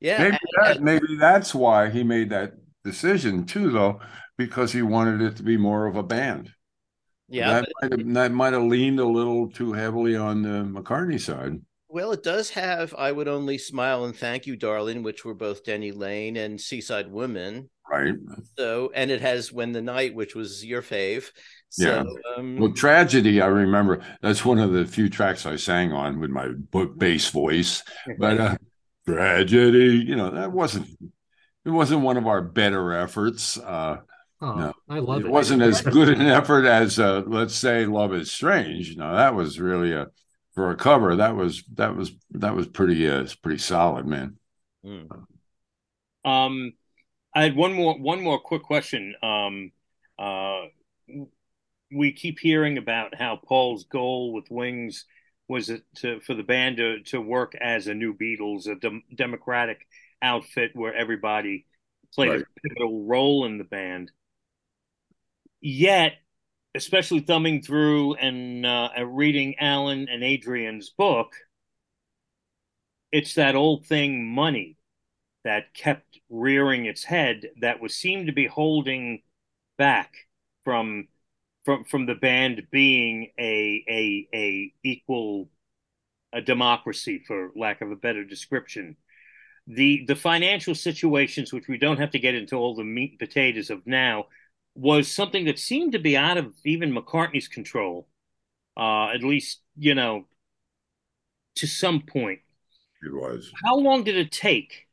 Yeah. Maybe, that, maybe that's why he made that decision too, though, because he wanted it to be more of a band. Yeah, that, might have, that might have leaned a little too heavily on the McCartney side. Well, it does have "I Would Only Smile" and "Thank You, Darling," which were both Denny Laine and "Seaside Woman." Right. So, and it has "When the Night," which was your fave. So, yeah. Um, well, tragedy. I remember that's one of the few tracks I sang on with my book bass voice. But uh, tragedy, you know, that wasn't. It wasn't one of our better efforts. Uh, Oh, no, I love it. It wasn't as good an effort as, uh, let's say, "Love Is Strange." No, that was really a for a cover. That was that was that was pretty uh, pretty solid, man. Mm. Um, I had one more one more quick question. Um, uh, we keep hearing about how Paul's goal with Wings was to for the band to to work as a new Beatles, a de- democratic outfit where everybody played right. a pivotal role in the band. Yet, especially thumbing through and uh, reading Allan and Adrian's book, it's that old thing, money, that kept rearing its head that was seemed to be holding back from from from the band being a a a equal a democracy for lack of a better description the the financial situations which we don't have to get into all the meat and potatoes of now was something that seemed to be out of even McCartney's control, uh, at least, you know, to some point. It was. How long did it take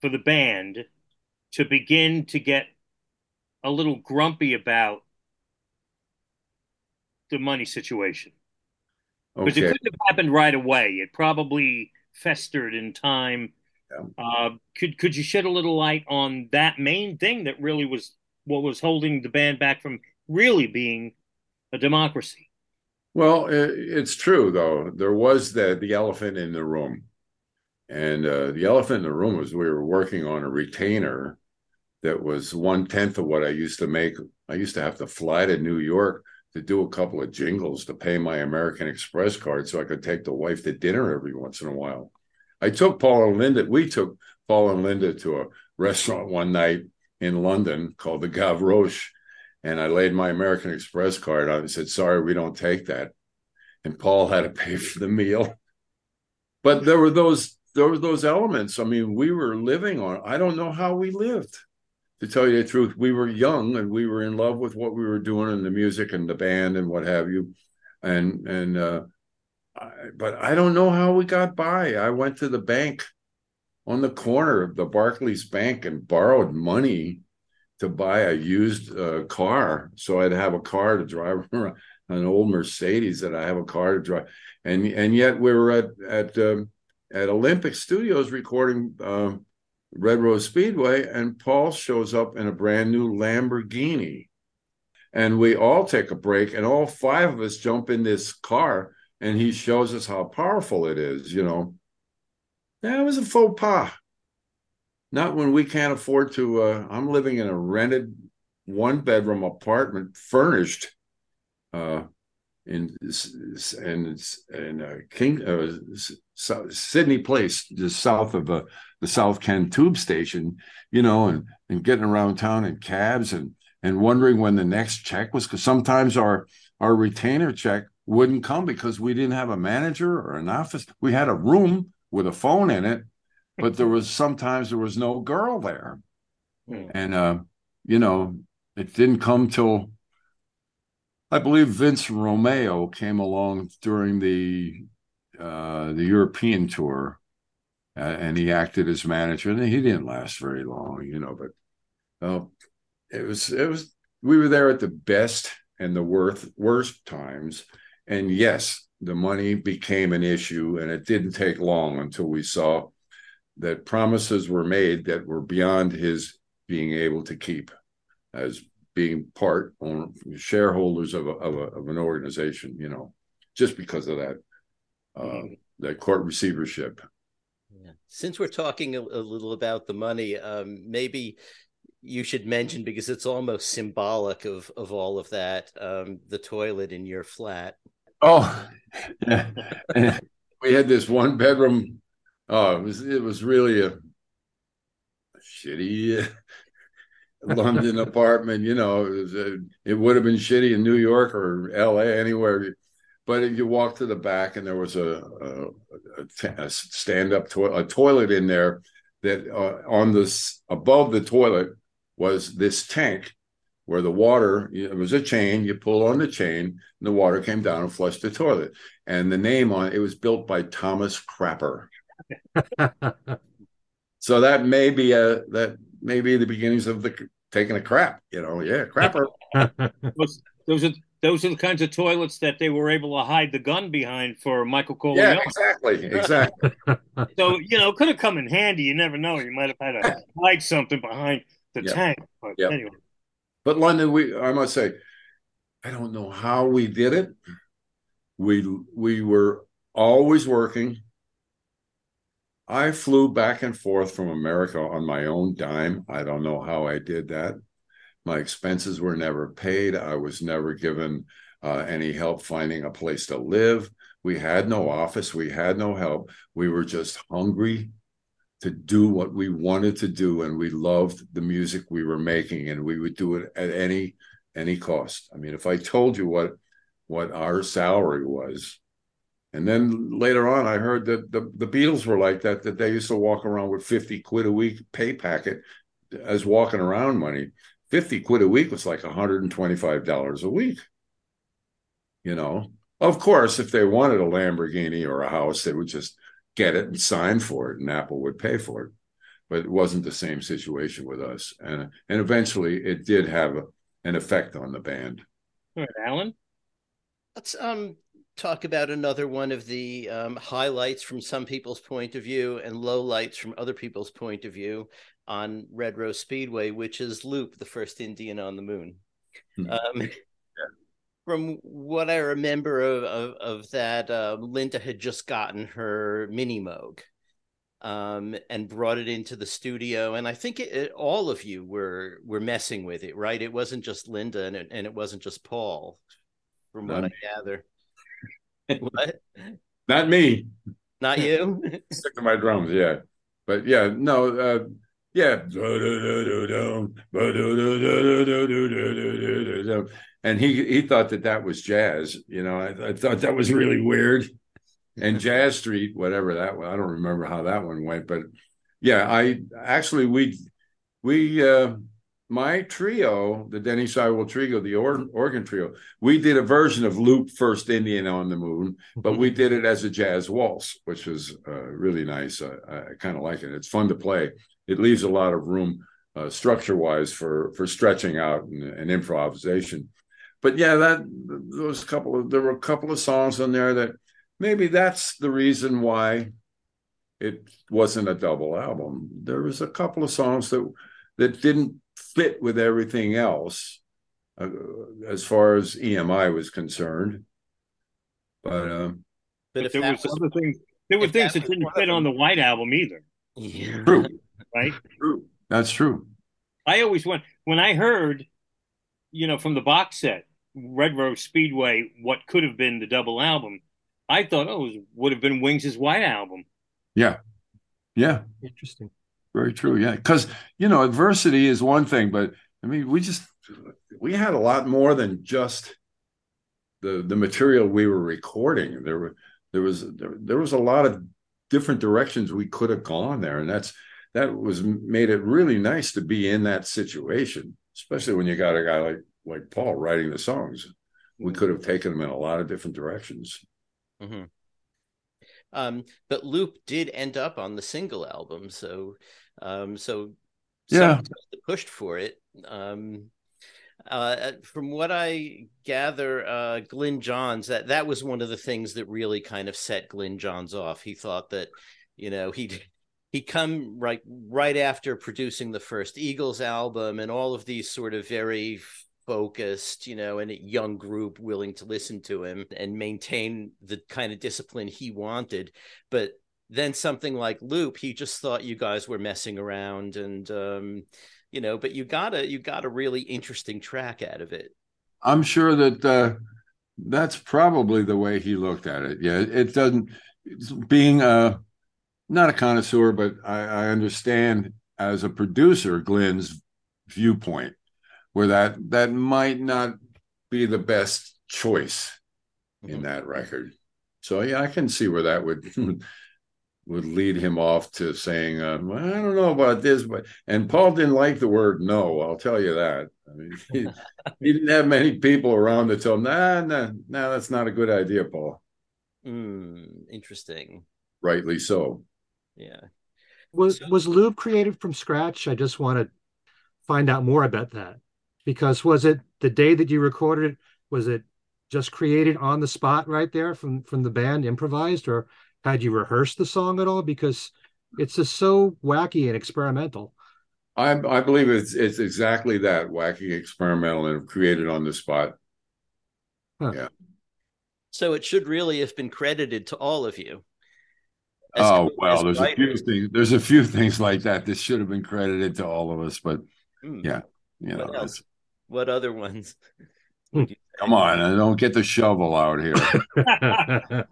for the band to begin to get a little grumpy about the money situation? Because okay. it couldn't have happened right away. It probably festered in time. Yeah. Uh, could could you shed a little light on that main thing that really was what was holding the band back from really being a democracy. Well, it's true though. There was the the elephant in the room, and uh, the elephant in the room was we were working on a retainer that was one tenth of what I used to make. I used to have to fly to New York to do a couple of jingles to pay my American Express card so I could take the wife to dinner every once in a while. I took Paul and Linda. We took Paul and Linda to a restaurant one night in London called the Gavroche. And I laid my American Express card on and said, sorry, we don't take that. And Paul had to pay for the meal. But there were those there were those elements. I mean, we were living on, I don't know how we lived. To tell you the truth, we were young and we were in love with what we were doing and the music and the band and what have you. And and uh but I don't know how we got by. I went to the bank on the corner of the Barclays Bank and borrowed money to buy a used uh, car. So I'd have a car to drive around, an old Mercedes that I have a car to drive. And and yet we were at at um, at Olympic Studios recording um, Red Rose Speedway, and Paul shows up in a brand new Lamborghini. And we all take a break, and all five of us jump in this car, and he shows us how powerful it is, you know. That was a faux pas. Not when we can't afford to. Uh, I'm living in a rented one bedroom apartment, furnished, uh, in in in uh, King uh, Sydney Place, just south of uh, the South Kent tube station, you know, and and getting around town in cabs and and wondering when the next check was because sometimes our our retainer check wouldn't come because we didn't have a manager or an office. We had a room with a phone in it, but there was sometimes there was no girl there. Hmm. And uh, you know, it didn't come till I believe Vince Romeo came along during the uh, the European tour, uh, and he acted as manager, and he didn't last very long, you know. But uh, it was it was we were there at the best and the worst worst times, and yes, the money became an issue, and it didn't take long until we saw that promises were made that were beyond his being able to keep as being part on shareholders of a, of, a, of an organization, you know, just because of that uh, that court receivership. Yeah. Since we're talking a, a little about the money, um, maybe you should mention because it's almost symbolic of of all of that. Um, the toilet in your flat. Oh, yeah. we had this one bedroom. Oh, it was it was really a shitty London apartment. You know, it, was a, it would have been shitty in New York or L.A. anywhere. But if you walk to the back, and there was a, a, a stand-up toilet, a toilet in there that uh, on this above the toilet was this tank where the water it was a chain you pull on the chain and the water came down and flushed the toilet and the name on it was built by thomas crapper so that may be a that may be the beginnings of the taking a crap you know yeah crapper those, those are those are the kinds of toilets that they were able to hide the gun behind for Michael Corleone. Yeah, exactly, exactly. so you know, could have come in handy. You never know. You might have had to hide something behind the yep. tank. But yep. anyway. But London, we I must say, I don't know how we did it. We we were always working. I flew back and forth from America on my own dime. I don't know how I did that. My expenses were never paid. I was never given uh, any help finding a place to live. We had no office. We had no help. We were just hungry to do what we wanted to do and we loved the music we were making and we would do it at any any cost. I mean if i told you what what our salary was and then later on i heard that the, the beatles were like that that they used to walk around with 50 quid a week pay packet as walking around money. 50 quid a week was like 125 dollars a week. You know? Of course if they wanted a lamborghini or a house they would just get it and sign for it, and Apple would pay for it. But it wasn't the same situation with us, and and eventually it did have a, an effect on the band. All right, Allan. Let's um talk about another one of the um, highlights from some people's point of view and lowlights from other people's point of view on Red Rose Speedway, which is Loop, the first Indian on the moon. Mm-hmm. Um, from what I remember of of, of that, uh, Linda had just gotten her mini Moog, um, and brought it into the studio, and I think it, it, all of you were were messing with it, right? It wasn't just Linda, and it, and it wasn't just Paul, from Not what me. I gather. what? Not me. Not you. Stick to my drums, yeah. But yeah, no, uh, yeah and he he thought that that was jazz. You know, I, I thought that was really weird. And Jazz Street, whatever that was, I don't remember how that one went, but yeah, I actually we we uh my trio, the Denny Seiwell trio, the or- organ trio, we did a version of Loop First Indian on the Moon, but we did it as a jazz waltz, which was uh, really nice. Uh, I kind of like it. It's fun to play. It leaves a lot of room uh, structure wise for for stretching out and, and improvisation but yeah, that those couple of there were a couple of songs on there that maybe that's the reason why it wasn't a double album. There was a couple of songs that that didn't fit with everything else uh, as far as EMI was concerned. But um, but, but there was, was other things. There were things that, that didn't fit on the White Album either. Yeah. True. Right. True. That's true. I always went when I heard, you know, from the box set Red Rose Speedway, what could have been the double album, I thought, oh, it would have been Wings' White Album. Yeah. Yeah. Interesting. Very true. Yeah. Because, you know, adversity is one thing, but I mean, we just, we had a lot more than just the the material we were recording. There were, there was, there, there was a lot of different directions we could have gone there. And that's, that was made it really nice to be in that situation, especially when you got a guy like, like Paul writing the songs. We could have taken them in a lot of different directions. Mm-hmm. Um, but Loop did end up on the single album, so um, so yeah, pushed for it. Um, uh, from what I gather, uh, Glyn Johns that that was one of the things that really kind of set Glenn Johns off. He thought that you know he'd he come right right after producing the first Eagles album and all of these sort of very focused, you know, and a young group willing to listen to him and maintain the kind of discipline he wanted. But then something like Loop, he just thought you guys were messing around and um, you know, but you got a you got a really interesting track out of it. I'm sure that uh that's probably the way he looked at it. Yeah, it doesn't being a not a connoisseur, but I, I understand as a producer Glenn's viewpoint where that that might not be the best choice in mm-hmm. that record. So yeah, I can see where that would would lead him off to saying, uh, well, "I don't know about this," but and Paul didn't like the word "no." I'll tell you that. I mean, he, he didn't have many people around to tell him, "Nah, nah, nah, that's not a good idea, Paul." Mm, interesting. Rightly so. Yeah. Was so, was Loop created from scratch? I just want to find out more about that because was it the day that you recorded it was it just created on the spot right there from from the band improvised or had you rehearsed the song at all because it's just so wacky and experimental i i believe it's it's exactly that wacky experimental and created on the spot huh. yeah so it should really have been credited to all of you oh well there's writers. a few things there's a few things like that that should have been credited to all of us but mm. yeah you know what other ones? Come on, I don't get the shovel out here.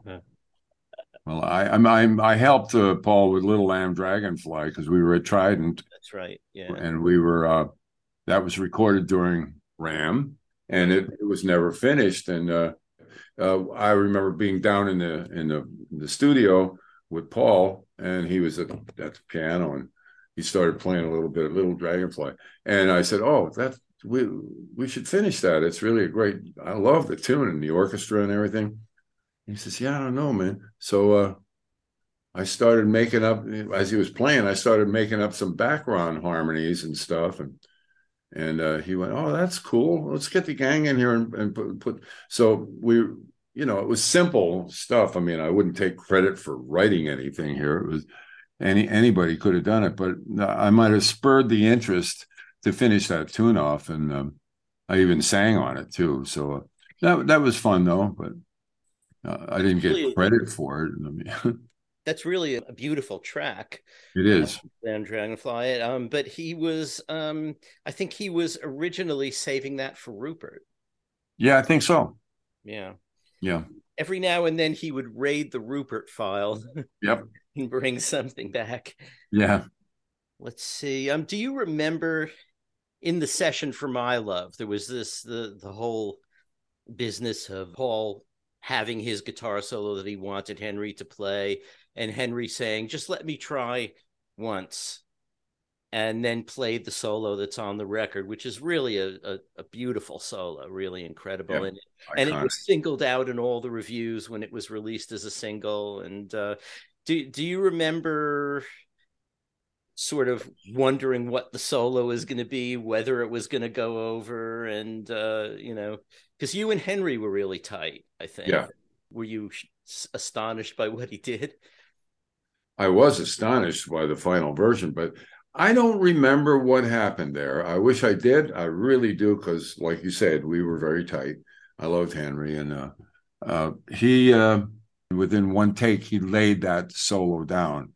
well, I I'm, I'm i helped uh, Paul with Little Lamb Dragonfly because we were at Trident. That's right. Yeah, and we were uh, that was recorded during Ram, and it, it was never finished. And uh, uh, I remember being down in the in the in the studio with Paul, and he was at, at the piano, and he started playing a little bit of Little Dragonfly, and I said, "Oh, that's we we should finish that. It's really a great. I love the tune and the orchestra and everything. He says, "Yeah, I don't know, man." So uh, I started making up as he was playing. I started making up some background harmonies and stuff, and and uh, he went, "Oh, that's cool. Let's get the gang in here and, and put, put." So we, you know, it was simple stuff. I mean, I wouldn't take credit for writing anything here. It was any anybody could have done it, but I might have spurred the interest to finish that tune off, and um, I even sang on it too. So uh, that that was fun though, but uh, I didn't get credit for it. I mean, that's really a beautiful track. It is. Uh, Dragonfly. Um, but he was, um, I think he was originally saving that for Rupert. Yeah, I think so. Yeah. Yeah. Every now and then he would raid the Rupert file. Yep. and bring something back. Yeah. Let's see. Um, do you remember in the session for my love there was this the the whole business of paul having his guitar solo that he wanted henry to play and henry saying just let me try once and then played the solo that's on the record which is really a, a, a beautiful solo really incredible and, and it was singled out in all the reviews when it was released as a single and uh, do, do you remember sort of wondering what the solo is going to be, whether it was going to go over, and uh, you know, because you and Henry were really tight. I think. Yeah. Were you astonished by what he did? I was astonished by the final version, but I don't remember what happened there. I wish I did. I really do, because, like you said, we were very tight. I loved Henry, and uh, uh, he, uh, within one take, he laid that solo down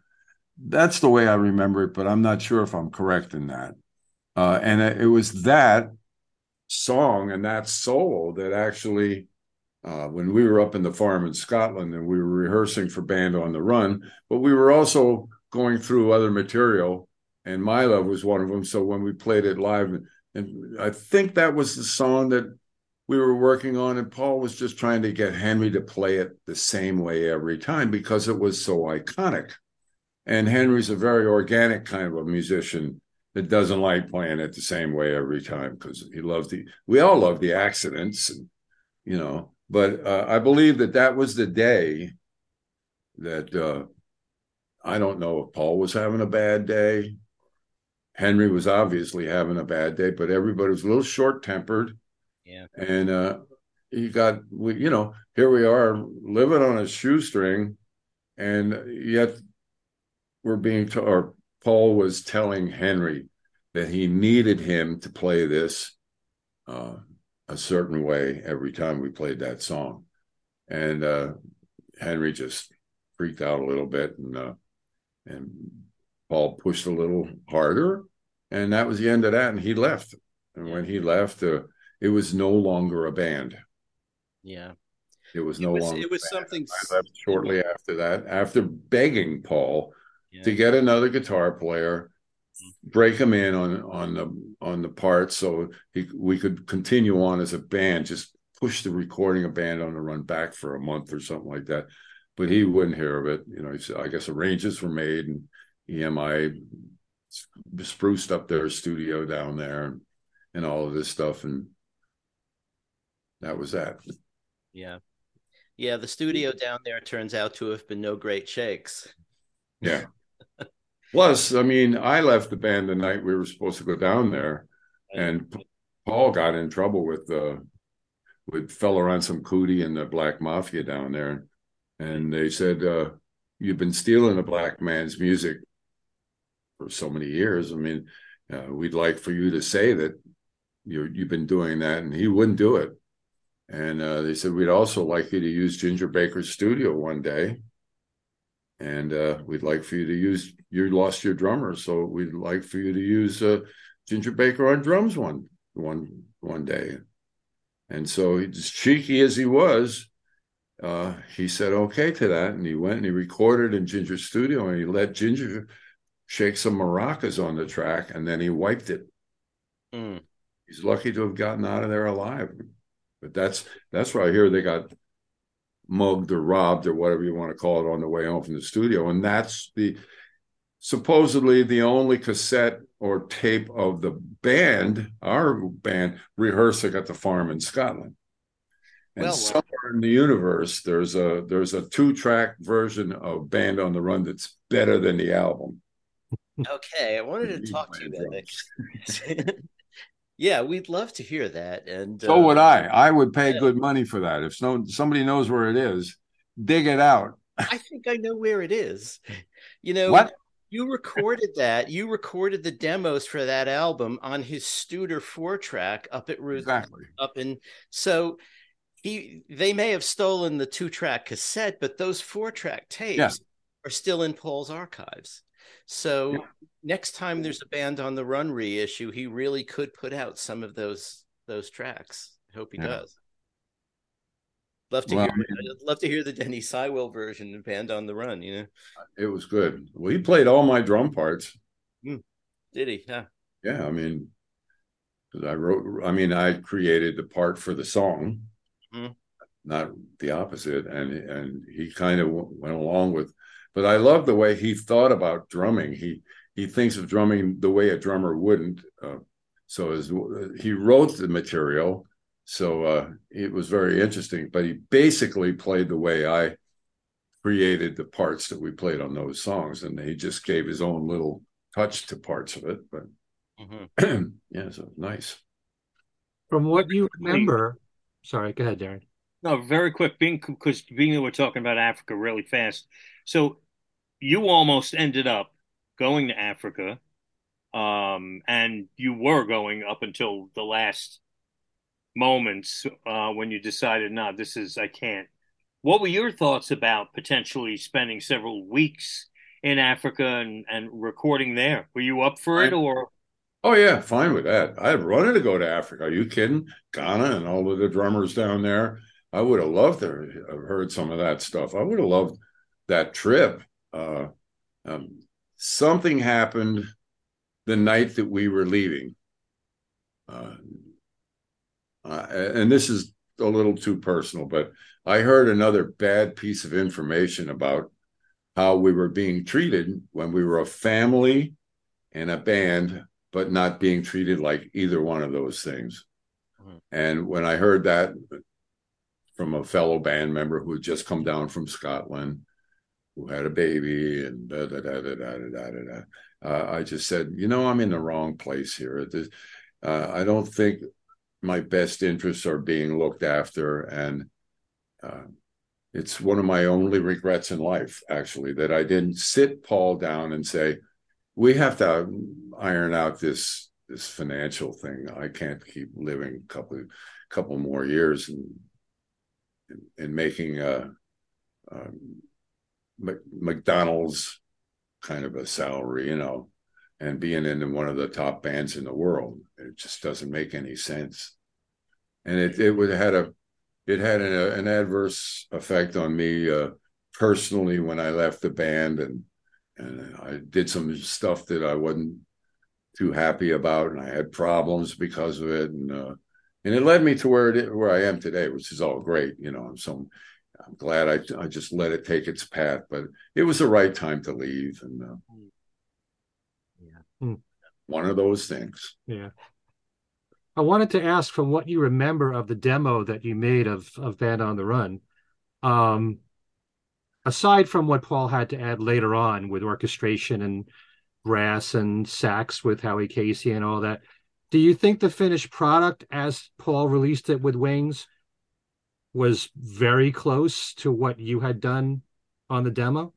that's the way I remember it, but I'm not sure if I'm correct in that. Uh, and it was that song and that solo that actually, uh, when we were up in the farm in Scotland and we were rehearsing for Band on the Run, but we were also going through other material, and My Love was one of them. So when we played it live, and I think that was the song that we were working on, and Paul was just trying to get Henry to play it the same way every time because it was so iconic. And Henry's a very organic kind of a musician that doesn't like playing it the same way every time because he loves the. We all love the accidents, and, you know. But uh, I believe that that was the day that uh, I don't know if Paul was having a bad day. Henry was obviously having a bad day, but everybody was a little short tempered. Yeah. And uh, he got, we, you know, here we are living on a shoestring, and yet we're being told, or Paul was telling Henry that he needed him to play this uh, a certain way every time we played that song. And uh, Henry just freaked out a little bit, and uh, and Paul pushed a little harder, and that was the end of that. And he left. And when he left, uh, it was no longer a band. Yeah. It was no it was, longer. It was something. I left shortly after that, after begging Paul yeah. to get another guitar player, break him in on on the on the parts so he, we could continue on as a band. Just push the recording a band on the run back for a month or something like that. But he wouldn't hear of it. You know, said, I guess arrangements were made and EMI spruced up their studio down there and, and all of this stuff. And that was that. Yeah. Yeah. The studio down there turns out to have been no great shakes. Yeah. Plus, I mean, I left the band the night we were supposed to go down there, and Paul got in trouble with the uh, with Fela Ransome-Kuti and the Black Mafia down there, and they said, uh, "You've been stealing a black man's music for so many years. I mean, uh, we'd like for you to say that you you've been doing that," and he wouldn't do it. And uh, they said, "We'd also like you to use Ginger Baker's studio one day." and uh, we'd like for you to use you lost your drummer so we'd like for you to use uh, ginger baker on drums one one one day and so as cheeky as he was uh, he said okay to that and he went and he recorded in ginger's studio and he let ginger shake some maracas on the track and then he wiped it mm. he's lucky to have gotten out of there alive but that's that's why i hear they got mugged or robbed or whatever you want to call it on the way home from the studio. And that's the supposedly the only cassette or tape of the band, our band, rehearsing at the farm in Scotland. And well, somewhere in the universe, there's a there's a two track version of Band on the Run that's better than the album. Okay, I wanted to talk to you about Yeah, we'd love to hear that. And so uh, would I. I would pay yeah. good money for that. If no, somebody knows where it is, dig it out. I think I know where it is. You know, what? You recorded that. You recorded the demos for that album on his Studer four track up at Rude. Exactly. Up in so he they may have stolen the two track cassette, but those four track tapes yeah. are still in Paul's archives. So yeah. next time there's a band on the run reissue, he really could put out some of those those tracks. I hope he yeah. does. Love to well, hear. I mean, love to hear the Denny Seiwell version of Band on the Run. You know, it was good. Well, he played all my drum parts. Mm. Did he? Yeah. Yeah, I mean, I wrote. I mean, I created the part for the song, mm. not the opposite, and and he kind of went along with but I love the way he thought about drumming. He he thinks of drumming the way a drummer wouldn't. Uh, so as he wrote the material, so uh, it was very interesting. But he basically played the way I created the parts that we played on those songs, and he just gave his own little touch to parts of it. But mm-hmm. yeah, so nice. From what you remember, sorry, go ahead, Darren. No, very quick. Being because being that we're talking about Africa really fast, so you almost ended up going to Africa, um, and you were going up until the last moments uh, when you decided, "No, nah, this is I can't." What were your thoughts about potentially spending several weeks in Africa and, and recording there? Were you up for it, or? Oh yeah, fine with that. I'd running to go to Africa. Are you kidding? Ghana and all of the drummers down there. I would have loved to have heard some of that stuff. I would have loved that trip. Uh, um, something happened the night that we were leaving. Uh, uh, and this is a little too personal, but I heard another bad piece of information about how we were being treated when we were a family and a band, but not being treated like either one of those things. Mm-hmm. And when I heard that from a fellow band member who had just come down from Scotland, who had a baby, and da da da da da da da da, uh, I just said, you know, I'm in the wrong place here. Uh, I don't think my best interests are being looked after, and uh, it's one of my only regrets in life, actually, that I didn't sit Paul down and say, "We have to iron out this this financial thing. I can't keep living a couple couple more years and and, making a, a McDonald's kind of a salary, you know, and being in one of the top bands in the world. It just doesn't make any sense. And it it would had a it had an, an adverse effect on me uh, personally when I left the band and and I did some stuff that I wasn't too happy about and I had problems because of it and uh, and it led me to where it where I am today, which is all great, you know. I'm So I'm glad I I just let it take its path, but it was the right time to leave and uh, Hmm. One of those things. Yeah. I wanted to ask from what you remember of the demo that you made of of Band on the Run. Um, aside from what Paul had to add later on with orchestration and brass and sax with Howie Casey and all that, do you think the finished product as Paul released it with Wings was very close to what you had done on the demo?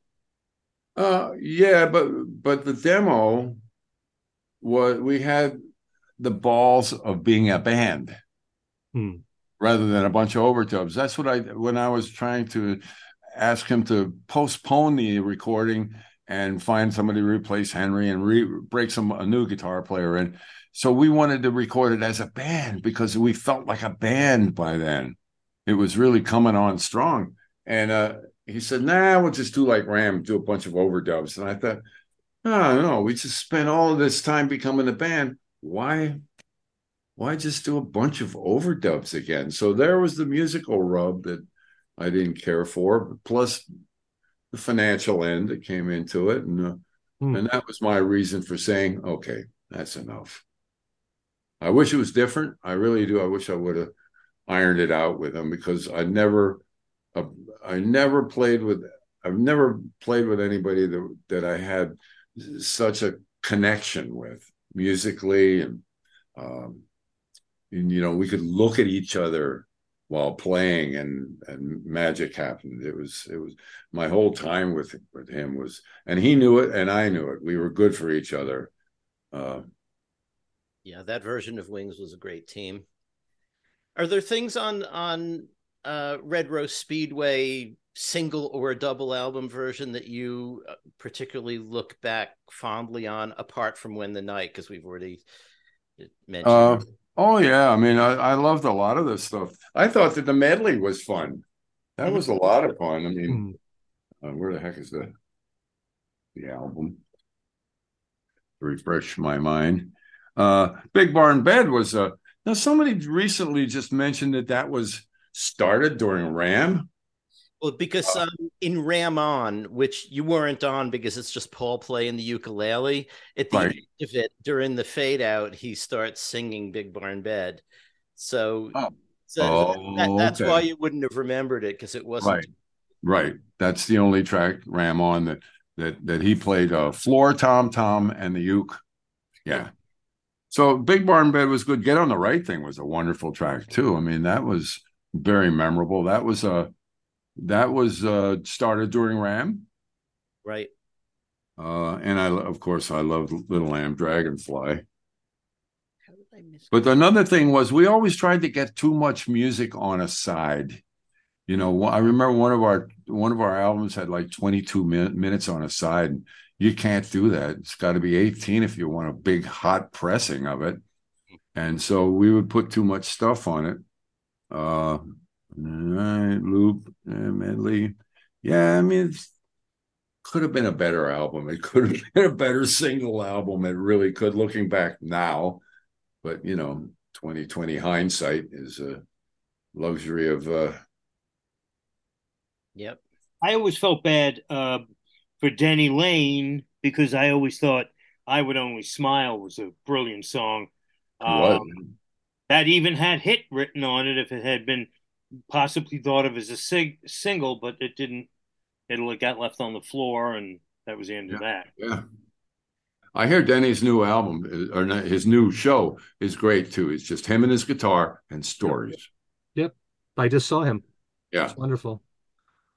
Uh yeah, but but the demo was we had the balls of being a band hmm. rather than a bunch of overdubs. That's what I when I was trying to ask him to postpone the recording and find somebody to replace Henry and re- break some a new guitar player in. So we wanted to record it as a band because we felt like a band by then. It was really coming on strong. And uh, he said, "Nah, we'll just do like Ram, do a bunch of overdubs." And I thought, Oh no, we just spent all of this time becoming a band. Why why just do a bunch of overdubs again? So there was the musical rub that I didn't care for, plus the financial end that came into it. And, uh, hmm. and that was my reason for saying, okay, that's enough. I wish it was different. I really do. I wish I would have ironed it out with him because I never, uh, I never played with, I've never played with anybody that, that I had such a connection with musically and um, and you know we could look at each other while playing and and magic happened. It was it was my whole time with with him was and he knew it and i knew it. We were good for each other uh, yeah that version of wings was a great team are there things on on uh, red rose speedway single or a double album version that you uh, particularly look back fondly on apart from when the night? Because we've already uh, mentioned uh, oh yeah. I mean I, I, loved a lot of this stuff. I thought that the medley was fun. That was a mm-hmm. lot of fun. I mean mm. uh, where the heck is the the album? Refresh my mind. Uh big barn bed was uh now somebody recently just mentioned that that was started during ram well, because uh, um, in Ram On, which you weren't on because it's just Paul playing the ukulele, at the right. end of it, during the fade out, he starts singing Big Barn Bed. So, oh. so oh, that, that's okay. why you wouldn't have remembered it because it wasn't. Right. Right. That's the only track Ram On that that that he played uh, floor tom tom and the uke. Yeah. So Big Barn Bed was good. Get on the Right Thing was a wonderful track too. I mean, that was very memorable. That was a that was uh, started during Ram, right? Uh, and I, of course, I love Little Lamb Dragonfly. But another thing was we always tried to get too much music on a side. You know, I remember one of our one of our albums had like 22 min- minutes on a side. You can't do that. It's got to be 18 if you want a big hot pressing of it. And so we would put too much stuff on it. Uh, loop, uh, medley. Yeah, I mean, could have been a better album. It could have been a better single album. It really could, looking back now. But you know, 2020 hindsight is a luxury of uh Yep. I always felt bad uh, for Denny Laine because I always thought I Would Only Smile was a brilliant song. what? Um, that even had hit written on it if it had been possibly thought of as a sig- single, but it didn't. It got left on the floor, and that was the end of that. Yeah. I hear Denny's new album or his new show is great too. It's just him and his guitar and stories. Yep. I just saw him. Yeah. It's wonderful.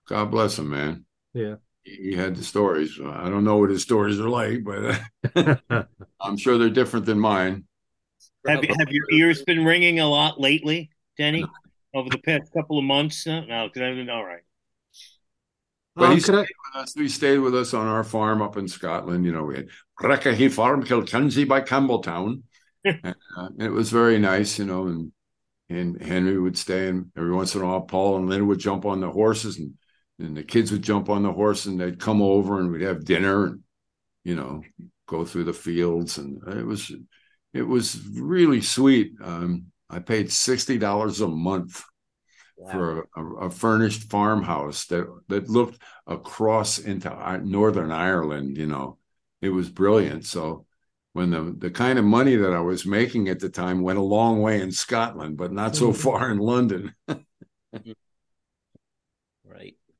God bless him, man. Yeah. He had the stories. I don't know what his stories are like, but I'm sure they're different than mine. Have have your ears been ringing a lot lately, Denny, over the past couple of months? No, no, because I've been all right. But Um, he could I- stayed with us. He stayed with us on our farm up in Scotland. You know, we had Breckahy Farm, Kilkenzie by Campbeltown. and, uh, it was very nice, you know, and and Henry would stay and every once in a while Paul and Lynn would jump on the horses and and the kids would jump on the horse and they'd come over and we'd have dinner and you know go through the fields and it was it was really sweet. Um, I paid sixty dollars a month Wow. for a, a, furnished farmhouse that that looked across into Northern Ireland. You know, it was brilliant. So when the the kind of money that I was making at the time went a long way in Scotland, but not so Mhm. far in London.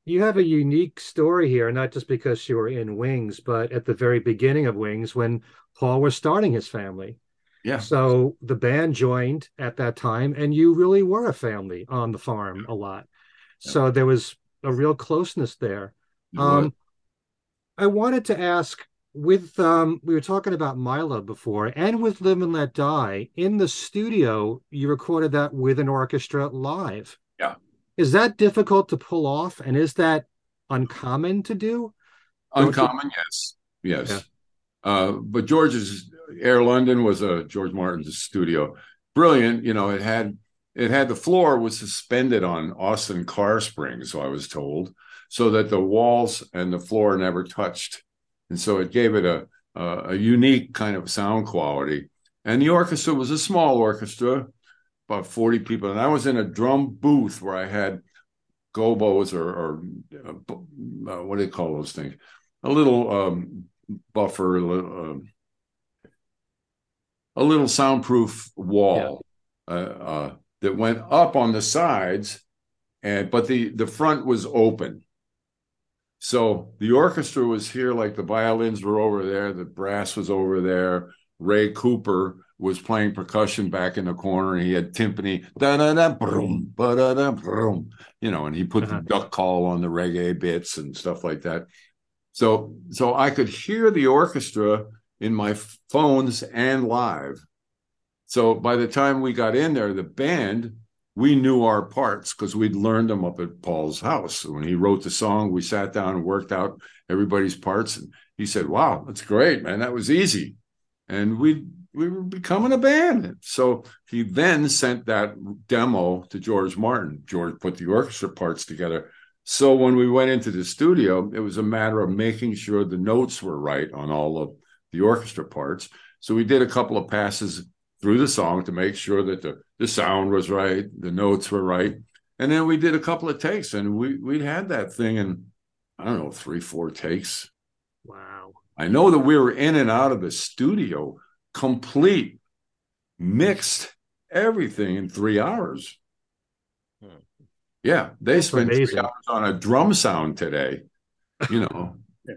You have a unique story here, not just because you were in Wings, but at the very beginning of Wings when Paul was starting his family. Yeah, So the band joined at that time, and you really were a family on the farm a lot. So there was a real closeness there. Um, I wanted to ask with um, we were talking about Milo before, and with Live and Let Die in the studio, you recorded that with an orchestra live. Yeah. Is that difficult to pull off, and is that uncommon to do? uncommon. Yes, yes. Uh, but George's Air London was a George Martin's studio. Brilliant. You know, it had it had the floor was suspended on Austin car springs, so I was told, so that the walls and the floor never touched, and so it gave it a a, a unique kind of sound quality. And the orchestra was a small orchestra, about forty people, and I was in a drum booth where I had gobos or, or uh, uh, what do they call those things? A little um, buffer, a little, um, a little soundproof wall uh, uh, that went up on the sides, and but the the front was open. So the orchestra was here, like the violins were over there, the brass was over there. Ray Cooper was playing percussion back in the corner, and he had timpani, da da da, boom, ba da da, boom, you know, and he put Uh-huh. the duck call on the reggae bits and stuff like that. So, so I could hear the orchestra in my phones and live. So by the time we got in there, the band, we knew our parts because we'd learned them up at Paul's house. When he wrote the song, we sat down and worked out everybody's parts. And he said, Wow, that's great, man. That was easy. And we we were becoming a band. So he then sent that demo to George Martin. George put the orchestra parts together. So when we went into the studio, it was a matter of making sure the notes were right on all of the orchestra parts. So we did a couple of passes through the song to make sure that the, the sound was right, the notes were right. And then we did a couple of takes and we we had that thing in I don't know, three, four takes. Wow. I know that we were in and out of the studio complete, mixed everything in three hours. Hmm. Yeah, they That's spent three hours on a drum sound today. You know, Yeah.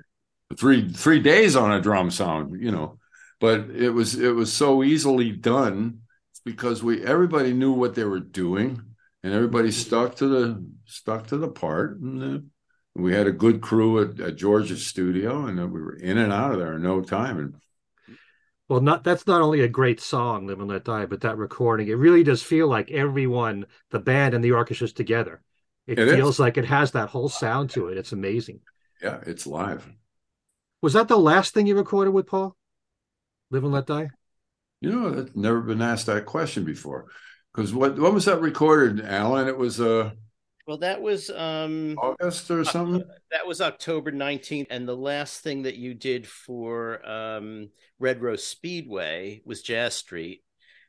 three three days on a drum sound. You know, but it was it was so easily done because we everybody knew what they were doing and everybody stuck to the stuck to the part and uh, we had a good crew at, at George's studio and we were in and out of there in no time and Well, not that's not only a great song, Live and Let Die, but that recording, it really does feel like everyone, the band and the orchestra's together. It, It is. feels like it has that whole sound to it. It's amazing. yeah it's live Was that the last thing you recorded with Paul? Live and Let Die? you know i've never been asked that question before because what what was that recorded alan it was uh Well, that was um August or something. that was October 19th and the last thing that you did for um Red Rose Speedway was Jazz Street,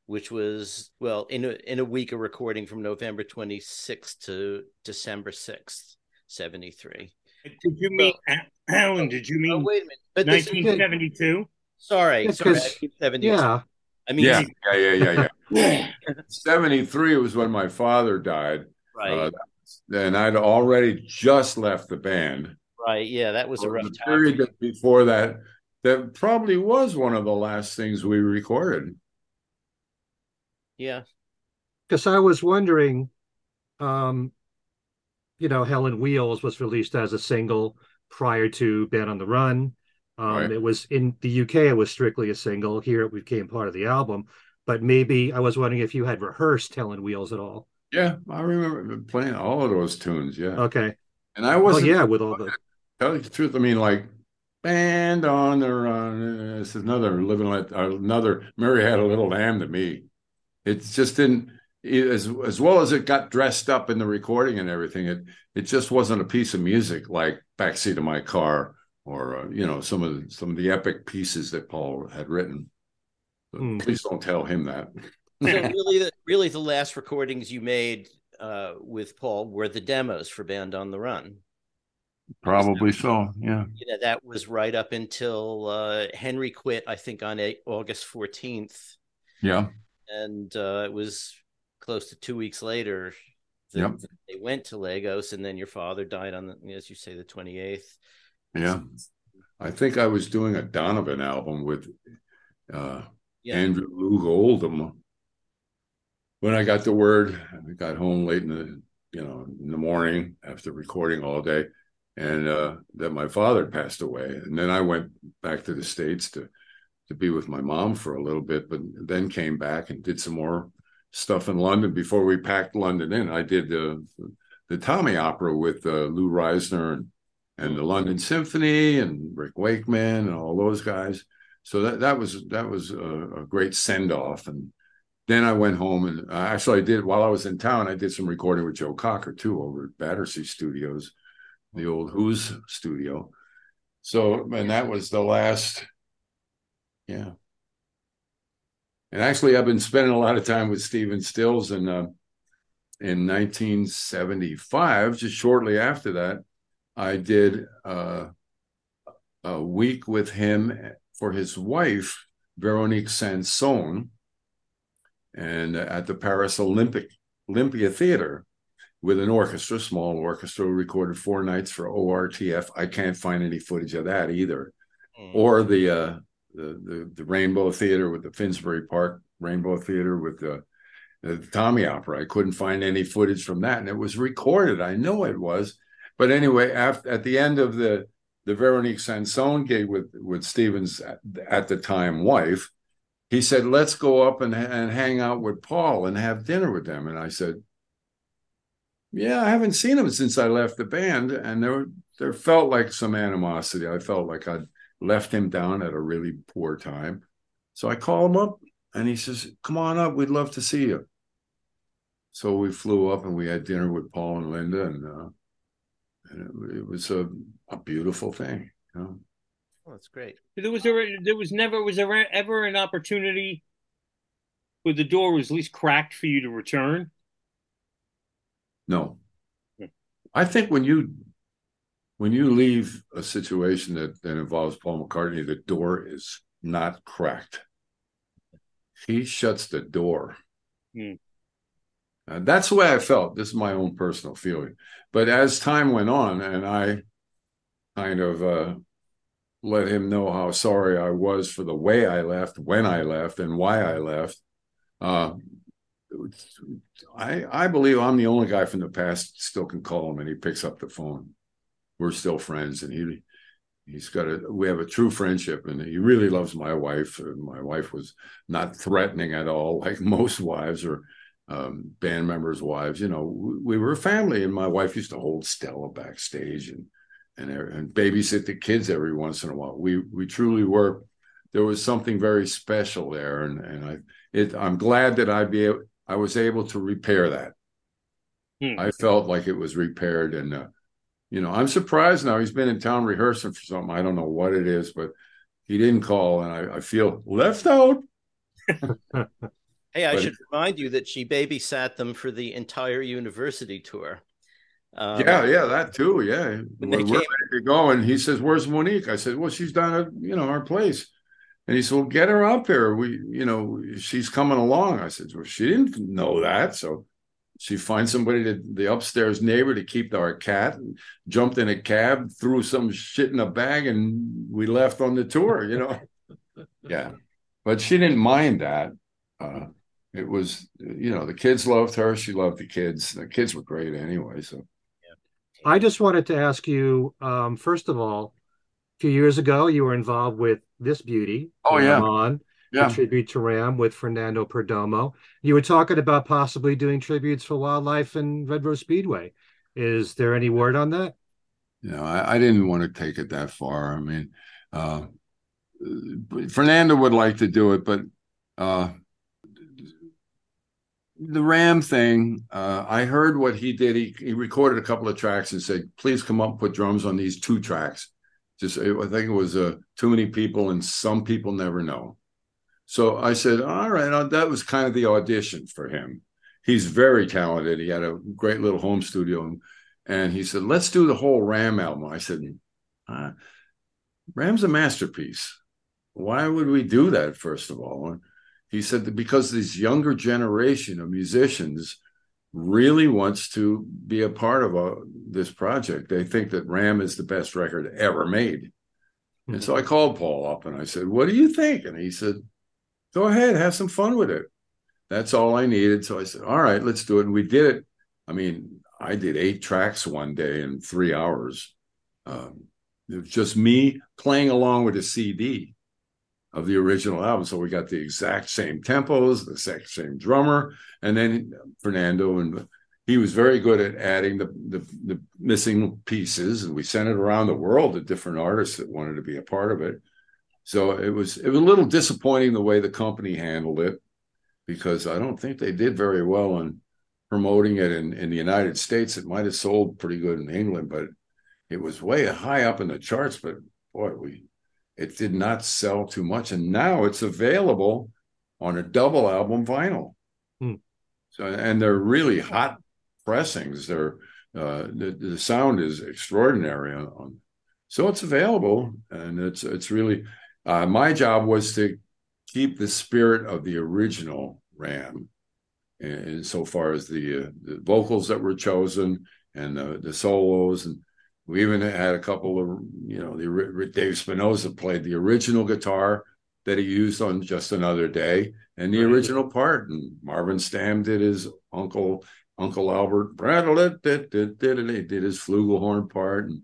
which was well in a in a week of recording from November 26th to December 6th, 73. Did you mean Allan? Did you Oh, mean wait a minute. But 1972? sorry, Yeah, sorry, 'cause- I keep 72. Yeah. I mean Yeah, yeah, yeah, yeah, yeah. 73 was when my father died. right, Uh, and I'd already just left the band. right. Yeah, that was a rough the time. period that before that, that probably was one of the last things we recorded. Yeah. Because I was wondering, um, you know, Helen Wheels was released as a single prior to Band on the Run. Um, Right. It was in the UK, it was strictly a single. Here it became part of the album. But maybe I was wondering if you had rehearsed Helen Wheels at all. Yeah, I remember playing all of those tunes. Yeah, Okay. and I wasn't. yeah, with all the Tell you the truth, I mean, like band on the run. It's another living like another. Mary had a little lamb to me. It just didn't it- as as well as it got dressed up in the recording and everything. It it just wasn't a piece of music like backseat of my car or uh, you know some of the, some of the epic pieces that Paul had written. But Hmm. Please don't tell him that. So really, the, really, the last recordings you made uh, with Paul were the demos for Band on the Run. Probably so. Yeah. You know, that was right up until uh, Henry quit. I think on August fourteenth, Yeah. and uh, it was close to two weeks later. that Yep. They went to Lagos, and then your father died on the, as you say, the twenty eighth. Yeah. I think I was doing a Donovan album with uh, Yeah. Andrew Loog Oldham. When I got the word, I got home late in the you know in the morning after recording all day, and uh, that my father passed away, and then I went back to the states to to be with my mom for a little bit, but then came back and did some more stuff in London before we packed London in. I did the the Tommy Opera with uh, Lou Reizner and and the London Symphony and Rick Wakeman and all those guys. So that that was that was a, a great send off. And then I went home and uh, actually I did while I was in town. I did some recording with Joe Cocker too over at Battersea Studios, the old Who's studio. So and that was the last. Yeah. And actually, I've been spending a lot of time with Stephen Stills, and uh, in 1975, just shortly after that, I did uh, a week with him for his wife, Veronique Sanson, and at the Paris Olympic Olympia Theater with an orchestra, small orchestra, recorded four nights for ORTF. I can't find any footage of that either, Mm. or the uh, the, the the Rainbow Theater with the Finsbury Park Rainbow Theater with the the Tommy Opera. I couldn't find any footage from that, and it was recorded. I know it was, but anyway, after at the end of the the Veronique Sanson gig with with Stephen's at, at the time wife, he said, "Let's go up and and hang out with Paul and have dinner with them." And I said, "Yeah, I haven't seen him since I left the band, and there there felt like some animosity. I felt like I'd left him down at a really poor time, so I called him up, and he says, "Come on up, we'd love to see you." So we flew up and we had dinner with Paul and Linda, and, uh, and it, it was a, a beautiful thing. You know? Oh, that's great. There was there, there was never was there ever an opportunity where the door was at least cracked for you to return? No, Hmm. I think when you when you leave a situation that, that involves Paul McCartney, the door is not cracked. He shuts the door. Hmm. And that's the way I felt. This is my own personal feeling. But as time went on, and I kind of uh, let him know how sorry I was for the way I left, when I left, and why I left. Uh, I I believe I'm the only guy from the past still can call him and he picks up the phone. We're still friends, and he he's got a we have a true friendship, and he really loves my wife. My wife was not threatening at all, like most wives or um, band members' wives. You know, we, we were family, and my wife used to hold Stella backstage and and and babysit the kids every once in a while. We we truly were. There was something very special there, and and I it I'm glad that I be able, I was able to repair that. Hmm. I felt like it was repaired, and uh, you know, I'm surprised now. He's been in town rehearsing for something. I don't know what it is, but he didn't call, and I, I feel left out. hey, I but, should remind you that she babysat them for the entire university tour. Um, yeah, yeah, that too. Yeah, we're, came... ready to go, and he says, "Where's Monique?" I said, "Well, she's down at you know our place." And he said, "Well, get her up here. We, you know, she's coming along." I said, "Well, she didn't know that, so she finds somebody to the upstairs neighbor to keep our cat. Jumped in a cab, threw some shit in a bag, and we left on the tour. You know, yeah, but she didn't mind that. Uh, it was, you know, the kids loved her. She loved the kids. The kids were great anyway. So, I just wanted to ask you, um, first of all, a few years ago, you were involved with this beauty. Oh yeah, on yeah. tribute to Ram with Fernando Perdomo. You were talking about possibly doing tributes for wildlife and Red Rose Speedway. Is there any word on that? You know, I, I didn't want to take it that far. I mean, uh, Fernando would like to do it, but uh, the Ram thing, uh, I heard what he did. He, he recorded a couple of tracks and said, "Please come up, put drums on these two tracks." Just, I think it was uh, too many people, and some people never know. So I said, "All right." Uh, that was kind of the audition for him. He's very talented. He had a great little home studio, and he said, "Let's do the whole Ram album." I said, uh, "Ram's a masterpiece. Why would we do that? First of all." He said that because this younger generation of musicians really wants to be a part of a, uh, this project. They think that Ram is the best record ever made. Mm-hmm. And so I called Paul up and I said, What do you think? And he said, Go ahead, have some fun with it. That's all I needed. So I said, All right, let's do it. And we did it. I mean, I did eight tracks one day in three hours. Um, it was just me playing along with a CD of the original album. So we got the exact same tempos, the exact same drummer, and then Fernando and he was very good at adding the, the, the missing pieces, and we sent it around the world to different artists that wanted to be a part of it. So it was it was a little disappointing the way the company handled it because I don't think they did very well on promoting it in, in the United States. It might have sold pretty good in England, but it was way high up in the charts. But boy, we it did not sell too much, and now it's available on a double album vinyl. Hmm. So, and they're really hot pressings. They're uh, the, the sound is extraordinary on, on, so it's available, and it's it's really uh, my job was to keep the spirit of the original Ram, and so far as the, uh, the vocals that were chosen and the, the solos and we even had a couple of, you know, the Dave Spinozza played the original guitar that he used on Just Another Day and the right. original part. And Marvin Stamm did his uncle, Uncle Albert Bradley did, did, did, did, did his flugelhorn part. And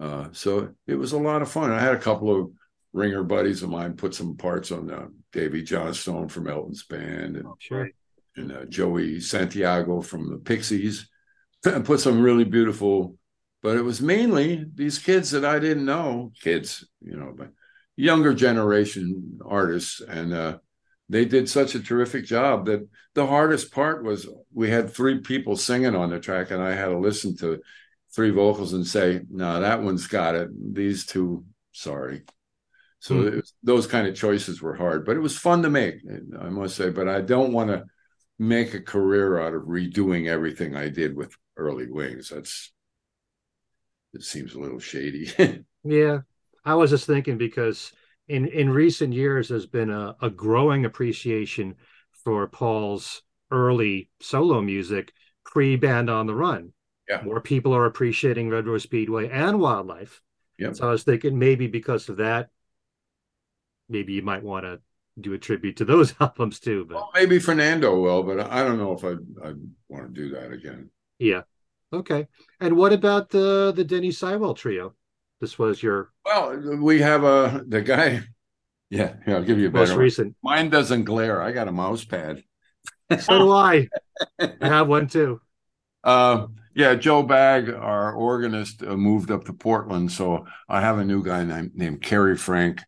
uh, so it was a lot of fun. I had a couple of ringer buddies of mine put some parts on uh, Davey Johnstone from Elton's band and, sure. and uh, Joey Santiago from the Pixies and put some really beautiful but it was mainly these kids that I didn't know, kids, you know, but younger generation artists. And uh, they did such a terrific job that the hardest part was we had three people singing on the track, and I had to listen to three vocals and say, no, that one's got it. These two, sorry. So mm. was, those kind of choices were hard, but it was fun to make, I must say. But I don't want to make a career out of redoing everything I did with Early Wings. That's it seems a little shady. yeah, I was just thinking because in in recent years there's been a, a growing appreciation for Paul's early solo music pre Band on the Run. Yeah, more people are appreciating Red Rose Speedway and Wildlife. Yeah, so I was thinking maybe because of that, maybe you might want to do a tribute to those albums too. But well, maybe Fernando will, but I don't know if I I want to do that again. Yeah, Okay. And what about the the Denny Seiwell trio? This was your well. We have a the guy. Yeah, yeah. I'll give you a better. Most recent. One. Mine doesn't glare. I got a mouse pad. so do I. I have one too. Uh, yeah, Joe Bagg, our organist, uh, moved up to Portland, so I have a new guy named named Kerry Frank,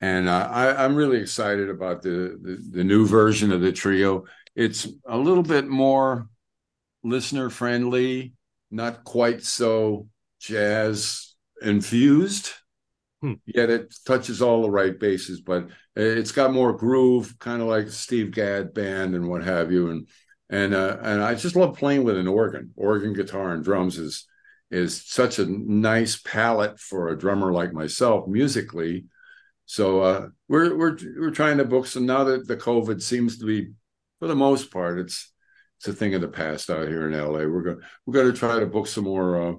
and uh, I, am really excited about the, the the new version of the trio. It's a little bit more listener friendly, not quite so jazz infused. Hmm. Yet it touches all the right bases, but it's got more groove, kind of like Steve Gadd band and what have you. And and uh, and I just love playing with an organ. Organ, guitar, and drums is is such a nice palette for a drummer like myself musically. So uh, we're we're we're trying to book So now that the COVID seems to be, for the most part, it's it's a thing of the past out here in LA. We're going we're going to try to book some more uh,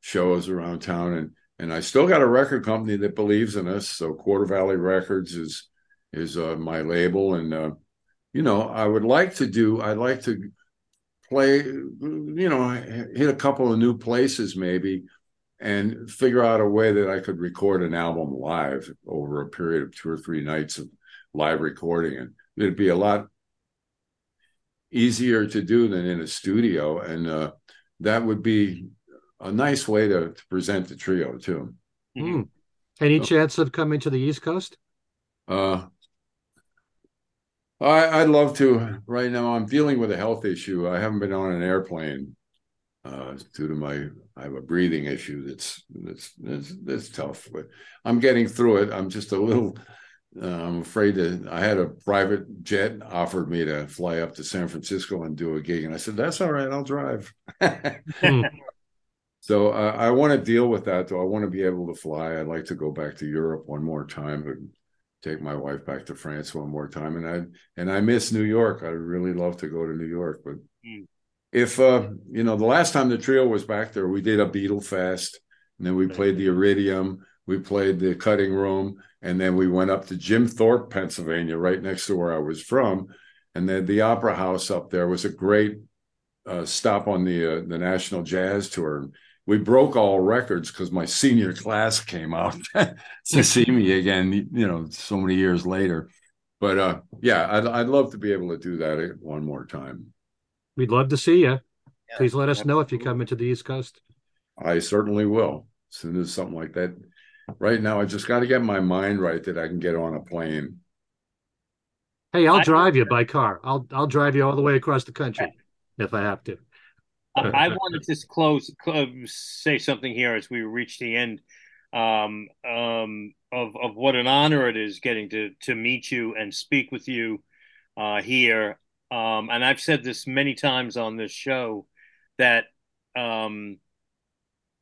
shows around town, and and I still got a record company that believes in us. So Quarter Valley Records is is uh, my label, and uh, you know I would like to do. I'd like to play, you know, hit a couple of new places maybe, and figure out a way that I could record an album live over a period of two or three nights of live recording, and it'd be a lot easier to do than in a studio, and uh, that would be a nice way to, to present the trio too. Mm. Any so, chance of coming to the East Coast? Uh, I, would love to. Right now, I'm dealing with a health issue. I haven't been on an airplane uh, due to my. I have a breathing issue that's that's that's, that's tough, but I'm getting through it. I'm just a little. Uh, I'm afraid to. I had a private jet offered me to fly up to San Francisco and do a gig, and I said that's all right. I'll drive. Hmm. So uh, I want to deal with that, though. I want to be able to fly. I'd like to go back to Europe one more time and take my wife back to France one more time. And I and I miss New York. I'd really love to go to New York, but mm. if uh, you know, the last time the trio was back there, we did a Beatle Fest, and then we played the Iridium, we played the Cutting Room, and then we went up to Jim Thorpe, Pennsylvania, right next to where I was from, and then the Opera House up there was a great uh, stop on the uh, the National Jazz Tour we broke all records because my senior class came out to see me again, you know, so many years later. But uh, yeah, I'd, I'd love to be able to do that one more time. We'd love to see you. Yeah, Please let us absolutely. know if you come into the East Coast. I certainly will. As soon as something like that. Right now, I just got to get my mind right that I can get on a plane. Hey, I'll drive you by car. I'll I'll drive you all the way across the country if I have to. I wanted to close, say something here as we reach the end um, um, of of what an honor it is getting to to meet you and speak with you uh, here. Um, and I've said this many times on this show that um,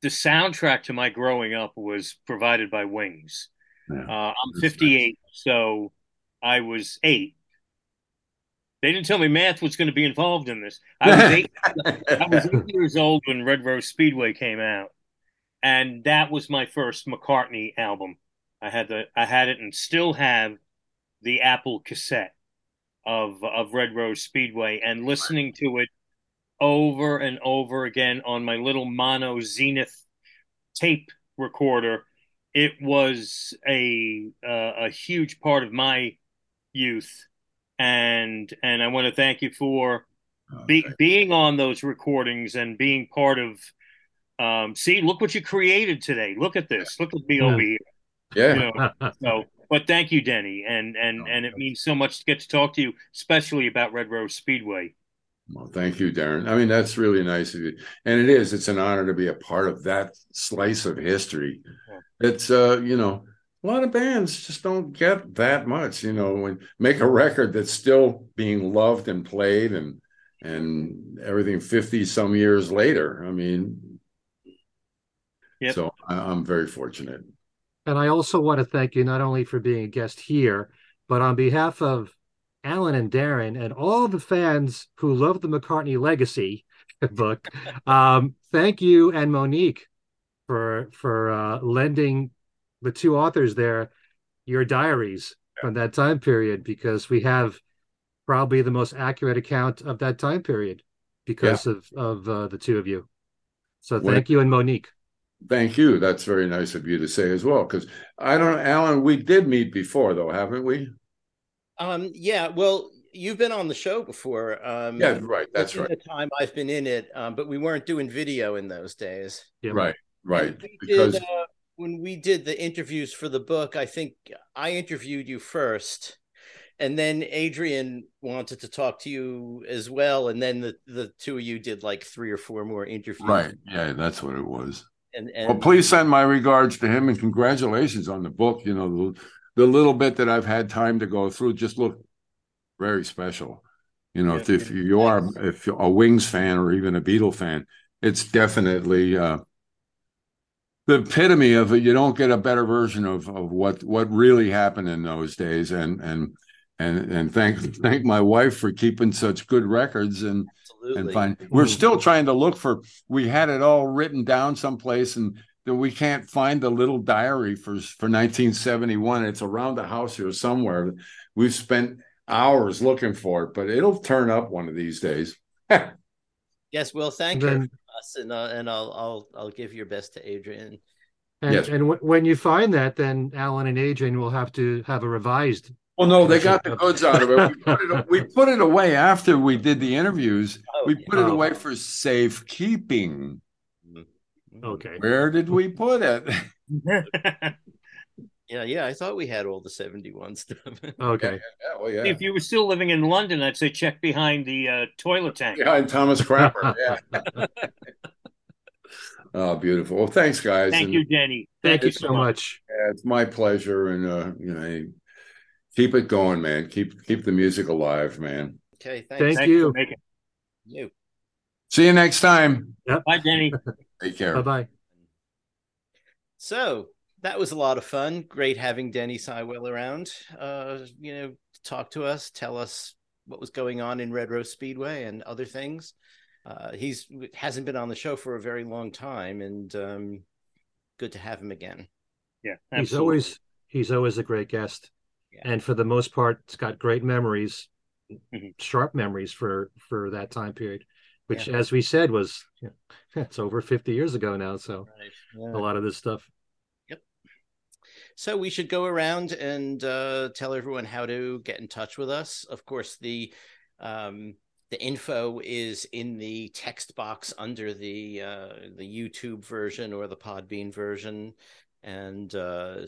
the soundtrack to my growing up was provided by Wings. Yeah, uh, I'm 58, nice. so I was eight they didn't tell me math was going to be involved in this. I was eight, I was eight years old when Red Rose Speedway came out, and that was my first McCartney album. I had the I had it and still have the Apple cassette of of Red Rose Speedway, and listening to it over and over again on my little mono Zenith tape recorder. It was a uh, a huge part of my youth and and I want to thank you for oh, be, being on those recordings and being part of. Um, see, look what you created today. Look at this. Look at me over here. Yeah. You know, so, but thank you, Denny, and and oh, and it means so much to get to talk to you, especially about Red Rose Speedway. Well, thank you, Darren. I mean, that's really nice of you, and it is. It's an honor to be a part of that slice of history. It's uh, you know, a lot of bands just don't get that much you know when make a record that's still being loved and played and and everything 50 some years later i mean yep. so I, am very fortunate and i also want to thank you not only for being a guest here but on behalf of alan and darren and all the fans who love the mccartney legacy book um, thank you and monique for for uh, lending the two authors there your diaries yeah. from that time period because we have probably the most accurate account of that time period because yeah. of of uh, the two of you. So thank you and Monique. Thank you. That's very nice of you to say as well. Because I don't, Allan. We did meet before, though, haven't we? Um. Yeah. Well, you've been on the show before. Um, yeah. Right. That's right. The time I've been in it, um, but we weren't doing video in those days. Yeah. Right. Right. Because did, uh, when we did the interviews for the book, I think I interviewed you first, and then Adrian wanted to talk to you as well, and then the the two of you did like three or four more interviews. Right. Yeah, that's what it was. And, and Well, please send my regards to him and congratulations on the book. You know, the, the little bit that I've had time to go through just look very special. You know, if, Yeah. if you are if you're a Wings fan or even a Beatle fan, it's definitely uh, the epitome of it. You don't get a better version of of what what really happened in those days. And and and and thank thank my wife for keeping such good records and absolutely. and find we're Mhm. still trying to look for we had it all written down someplace and that we can't find the little diary for for 1971 it's around the house here somewhere we've spent hours looking for it but it'll turn up one of these days yes, well, thank And you for us, and uh, and I'll I'll I'll give your best to Adrian. And, Yes. and w- when you find that, then Allan and Adrian will have to have a revised. well no they got the goods out of it we put it, we put it away after we did the interviews Oh, we yeah. put it Oh. away for safekeeping. Okay. where did we put it Yeah, yeah. I thought we had all the seventy-one stuff. Okay. yeah, well, yeah. If you were still living in London, I'd say check behind the uh, toilet tank. behind Thomas Crapper. Yeah. oh, beautiful. Well, thanks, guys. Thank and, you, Denny. Thank you so much. yeah, it's my pleasure, and uh, you know, keep it going, man. Keep keep the music alive, man. okay, thanks. Thank Thanks you. you. See you next time. Bye, Denny. Take care. Bye bye. So that was a lot of fun. Great having Denny Seiwell around. Uh, you know, talk to us, tell us what was going on in Red Rose Speedway and other things. Uh, he's hasn't been on the show for a very long time, and um, good to have him again. Yeah, He's always he's always a great guest, Yeah. and for the most part, it's got great memories, Mhm. sharp memories for for that time period, which, Yeah. as we said, was you know, it's over fifty years ago now. So Right. a lot of this stuff. Yep. So we should go around and uh, tell everyone how to get in touch with us. Of course, the um, the info is in the text box under the uh, the YouTube version or the Podbean version, and uh,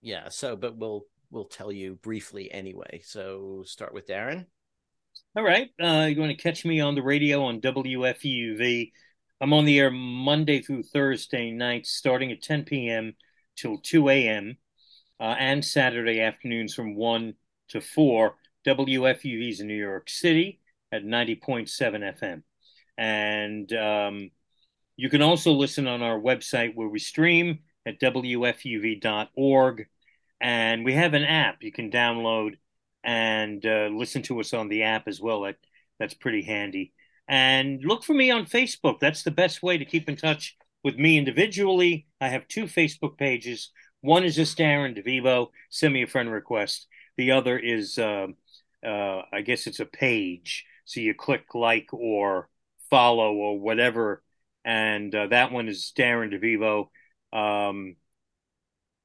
yeah. So, but we'll we'll tell you briefly anyway. So start with Darren. All right. Uh, you're going to catch me on the radio on WFUV. I'm on the air Monday through Thursday nights, starting at 10 p.m. till 2 a.m., uh, and Saturday afternoons from 1 to 4. WFUV is in New York City at 90.7 FM. And um, you can also listen on our website where we stream at WFUV.org. And we have an app you can download and uh, listen to us on the app as well. That that's pretty handy. And look for me on Facebook. That's the best way to keep in touch with me individually. I have two Facebook pages. One is just Darren DeVivo. Send me a friend request. The other is, uh, uh, I guess it's a page. So you click like or follow or whatever. And uh, that one is Darren DeVivo. Um,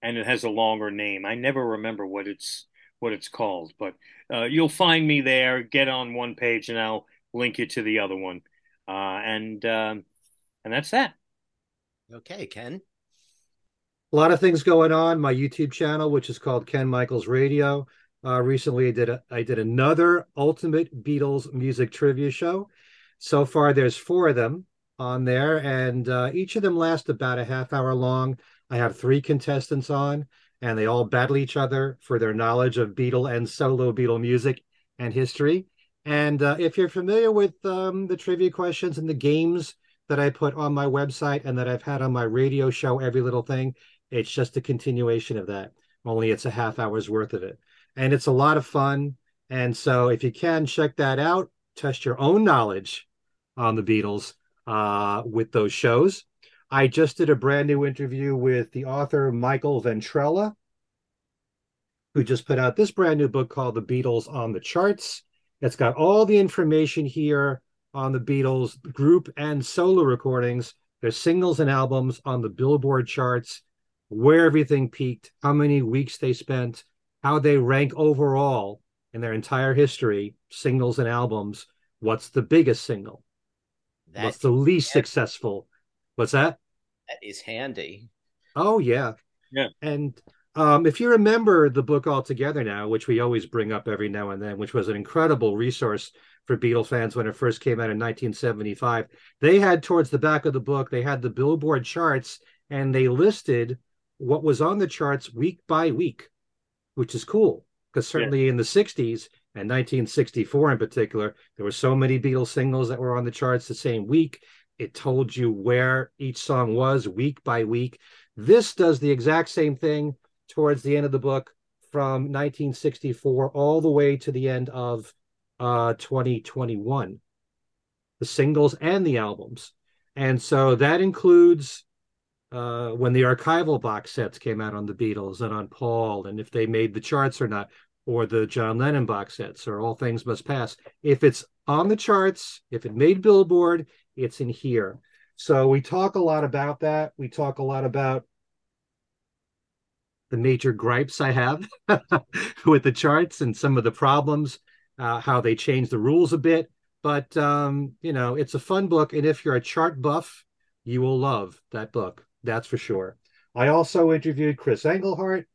and it has a longer name. I never remember what it's what it's called, but uh, you'll find me there. Get on one page, and I'll link you to the other one. Uh, and um, and that's that. Okay, Ken. A lot of things going on. My YouTube channel, which is called Ken Michaels Radio. Uh, recently, I did a, I did another Ultimate Beatles music trivia show. So far, there's four of them on there, and uh, each of them last about a half hour long. I have three contestants on, and they all battle each other for their knowledge of Beatle and solo Beatle music and history. And uh, if you're familiar with um, the trivia questions and the games that I put on my website and that I've had on my radio show, Every Little Thing, it's just a continuation of that. Only it's a half hour's worth of it. And it's a lot of fun. And so if you can check that out, test your own knowledge on the Beatles uh, with those shows. I just did a brand new interview with the author Michael Ventrella, who just put out this brand new book called The Beatles on the Charts. It's got all the information here on the Beatles group and solo recordings, their singles and albums on the Billboard charts, where everything peaked, how many weeks they spent, how they rank overall in their entire history, singles and albums. What's the biggest single? That, What's the least successful? What's that? That is handy. Oh yeah. Yeah. And Um, if you remember the book All Together Now, which we always bring up every now and then, which was an incredible resource for Beatle fans when it first came out in 1975, they had towards the back of the book, they had the Billboard charts and they listed what was on the charts week by week, which is cool because certainly yeah. in the 60s and 1964 in particular, there were so many Beatles singles that were on the charts the same week. It told you where each song was week by week. This does the exact same thing towards the end of the book from 1964 all the way to the end of uh, 2021, the singles and the albums. And so that includes uh, when the archival box sets came out on the Beatles and on Paul, and if they made the charts or not, or the John Lennon box sets, or All Things Must Pass. If it's on the charts, if it made Billboard, it's in here. So we talk a lot about that. We talk a lot about the major gripes I have with the charts and some of the problems, uh, how they change the rules a bit. But um, you know, it's a fun book, and if you're a chart buff, you will love that book. That's for sure. I also interviewed Chris Engelhardt.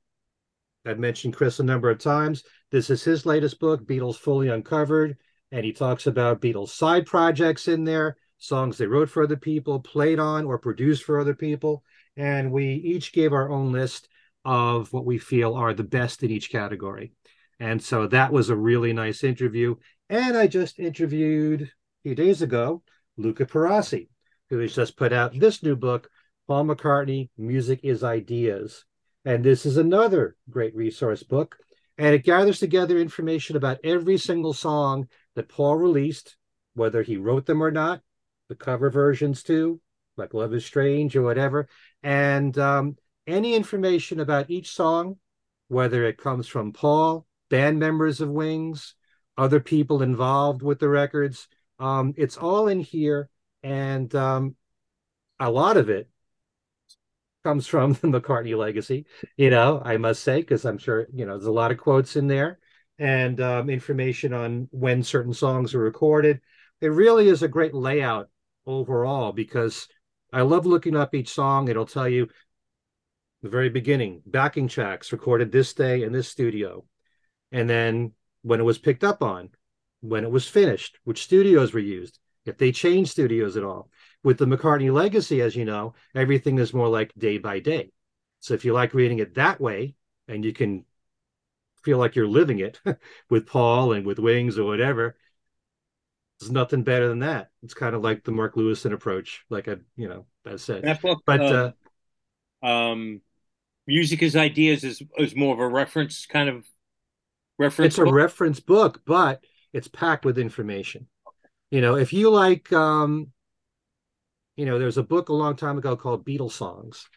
I've mentioned Chris a number of times. This is his latest book, Beatles Fully Uncovered, and he talks about Beatles side projects in there, songs they wrote for other people, played on or produced for other people, and we each gave our own list of what we feel are the best in each category. And so that was a really nice interview. And I just interviewed a few days ago Luca Perasi, who has just put out this new book, Paul McCartney Music is Ideas. And this is another great resource book. And it gathers together information about every single song that Paul released, whether he wrote them or not, the cover versions too, like Love is Strange or whatever. And um, any information about each song, whether it comes from Paul, band members of Wings, other people involved with the records. Um, it's all in here, and um, a lot of it comes from the McCartney legacy. You know, I must say, because I'm sure you know there's a lot of quotes in there and um, information on when certain songs were recorded. It really is a great layout overall because I love looking up each song. It'll tell you the very beginning, backing tracks recorded this day in this studio. And then when it was picked up on, when it was finished, which studios were used, if they changed studios at all. With the McCartney legacy, as you know, everything is more like day by day. So if you like reading it that way, and you can feel like you're living it with Paul and with Wings or whatever, there's nothing better than that. It's kind of like the Mark Lewisohn approach, like I, you know, I said. That book, but uh, uh, um, music as ideas is is more of a reference kind of reference. It's book? a reference book, but it's packed with information. You know, if you like, um, you know, there's a book a long time ago called Beatles Songs,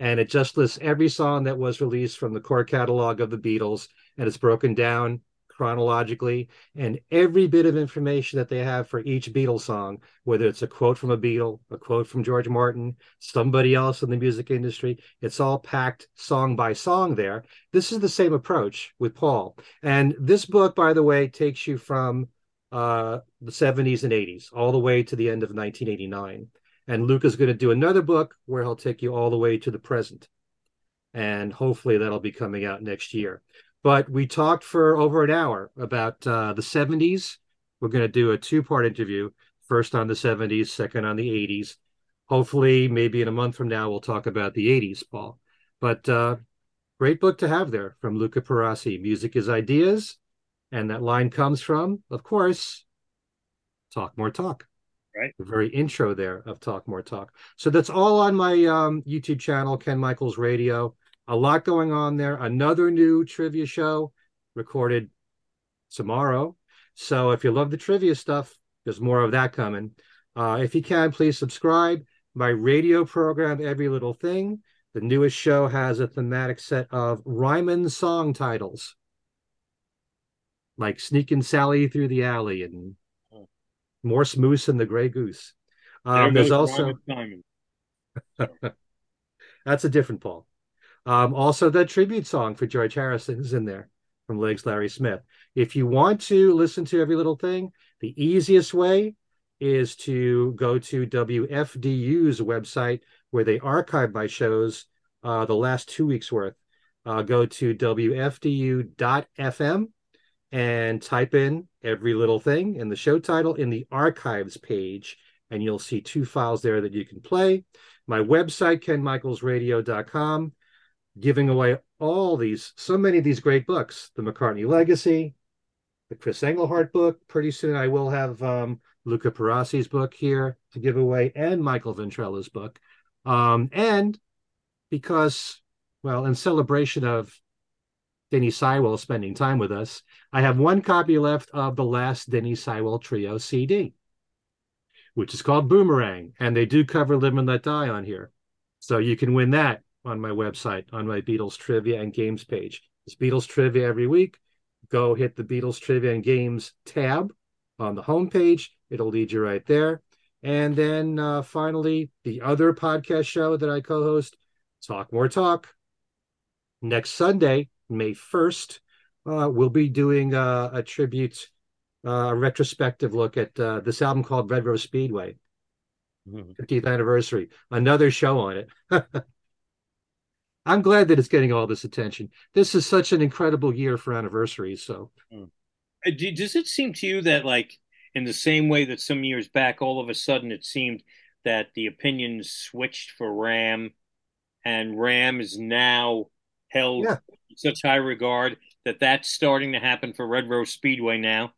and it just lists every song that was released from the core catalog of the Beatles, and it's broken down chronologically and every bit of information that they have for each Beatles song, whether it's a quote from a Beatle, a quote from George Martin, somebody else in the music industry, it's all packed song by song there. This is the same approach with Paul. And this book, by the way, takes you from uh, the 70s and 80s all the way to the end of 1989. And Luke is going to do another book where he'll take you all the way to the present. And hopefully that'll be coming out next year. But we talked for over an hour about uh, the 70s. We're going to do a two part interview first on the 70s, second on the 80s. Hopefully, maybe in a month from now, we'll talk about the 80s, Paul. But uh, great book to have there from Luca Perasi. Music is Ideas. And that line comes from, of course, Talk More Talk. Right. The very intro there of Talk More Talk. So that's all on my um, YouTube channel, Ken Michaels Radio a lot going on there. Another new trivia show recorded tomorrow. So if you love the trivia stuff, there's more of that coming. Uh, if you can, please subscribe. My radio program, Every Little Thing. The newest show has a thematic set of Ryman song titles, like Sneaking Sally Through the Alley and Morse Moose and the Gray Goose. Um, there's also. That's a different Paul. Um, also, the tribute song for George Harrison is in there from Legs Larry Smith. If you want to listen to every little thing, the easiest way is to go to WFDU's website where they archive my shows uh, the last two weeks worth. uh, go to wfdu.fm and type in every little thing in the show title in the archives page, and you'll see two files there that you can play. My website, kenmichaelsradio.com, giving away all these, so many of these great books the McCartney Legacy, the Chris Engelhardt book. Pretty soon I will have um, Luca Perasi's book here to give away and Michael Ventrella's book. Um, and because, well, in celebration of Denny Seiwell spending time with us, I have one copy left of the last Denny Seiwell Trio CD, which is called Boomerang. And they do cover Live and Let Die on here. So you can win that on my website, on my Beatles trivia and games page. It's Beatles trivia every week. Go hit the Beatles trivia and games tab on the homepage. It'll lead you right there. And then uh, finally, the other podcast show that I co host, Talk More Talk. Next Sunday, May 1st, uh, we'll be doing uh, a tribute, uh, a retrospective look at uh, this album called Red Rose Speedway, mm-hmm. 50th anniversary. Another show on it. I'm glad that it's getting all this attention. This is such an incredible year for anniversaries. So, mm. does it seem to you that, like, in the same way that some years back, all of a sudden it seemed that the opinions switched for Ram, and Ram is now held yeah. in such high regard that that's starting to happen for Red Rose Speedway now.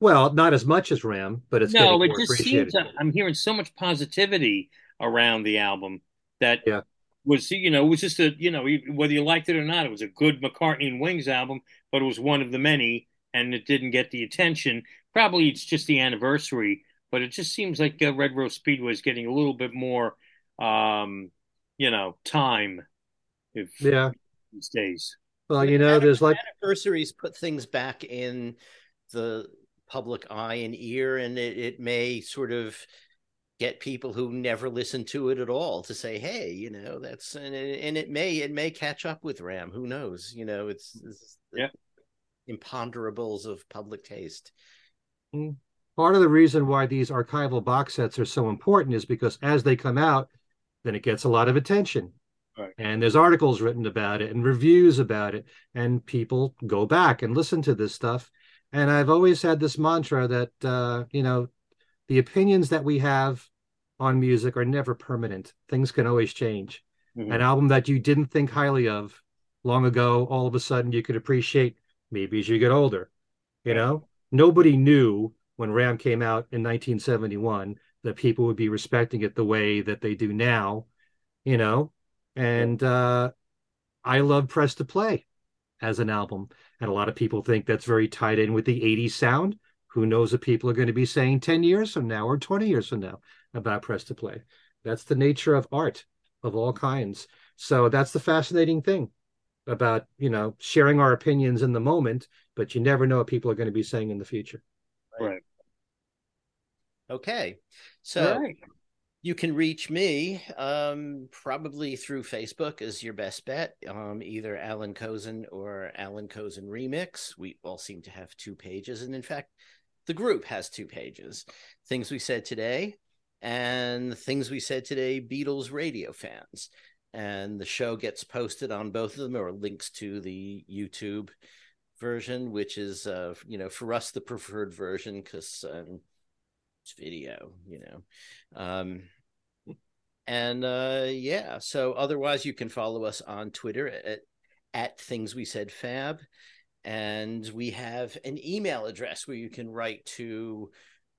Well, not as much as Ram, but it's no. It just seems I'm hearing so much positivity around the album that yeah. Was you know it was just a you know whether you liked it or not, it was a good McCartney and Wings album, but it was one of the many, and it didn't get the attention probably it's just the anniversary, but it just seems like uh, Red Rose Speedway is getting a little bit more, um, you know, time. If yeah, these days. Well, you know, there's like anniversaries put things back in the public eye and ear, and it, it may sort of get people who never listened to it at all to say, "Hey, you know, that's," and it, and it may it may catch up with Ram. Who knows? You know, it's, it's yeah imponderables of public taste. Mm. Part of the reason why these archival box sets are so important is because as they come out, then it gets a lot of attention. Right. And there's articles written about it and reviews about it, and people go back and listen to this stuff. And I've always had this mantra that, uh, you know, the opinions that we have on music are never permanent. Things can always change. Mm-hmm. An album that you didn't think highly of long ago, all of a sudden you could appreciate maybe as you get older. You know, nobody knew when Ram came out in 1971 that people would be respecting it the way that they do now, you know. And uh, I love Press to Play as an album, and a lot of people think that's very tied in with the 80s sound. Who knows what people are going to be saying 10 years from now or 20 years from now about Press to Play? That's the nature of art of all kinds. So that's the fascinating thing about you know sharing our opinions in the moment but you never know what people are going to be saying in the future. Right. Okay. So right. you can reach me um, probably through facebook is your best bet. Um, either Allan Kozinn or Allan Kozinn remix. We all seem to have two pages. And in fact the group has two pages. Things we said today and things we said today beatles radio fans. And the show gets posted on both of them or links to the YouTube version, which is uh, you know for us the preferred version because um, it's video, you know. Um, and uh, yeah, so otherwise you can follow us on Twitter at at things we said fab, and we have an email address where you can write to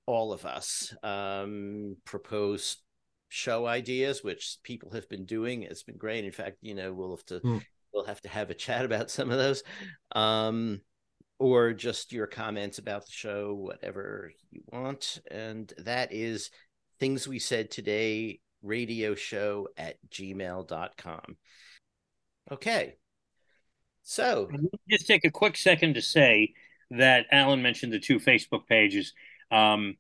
all of us, um, propose show ideas, which people have been doing. It's been great. In fact, you know, we'll have to mm. we'll have to have a chat about some of those. Um, or just your comments about the show, whatever you want. And that is things we said today radio show at gmail.com. Okay. So just take a quick second to say that Allan mentioned the two Facebook pages. Um,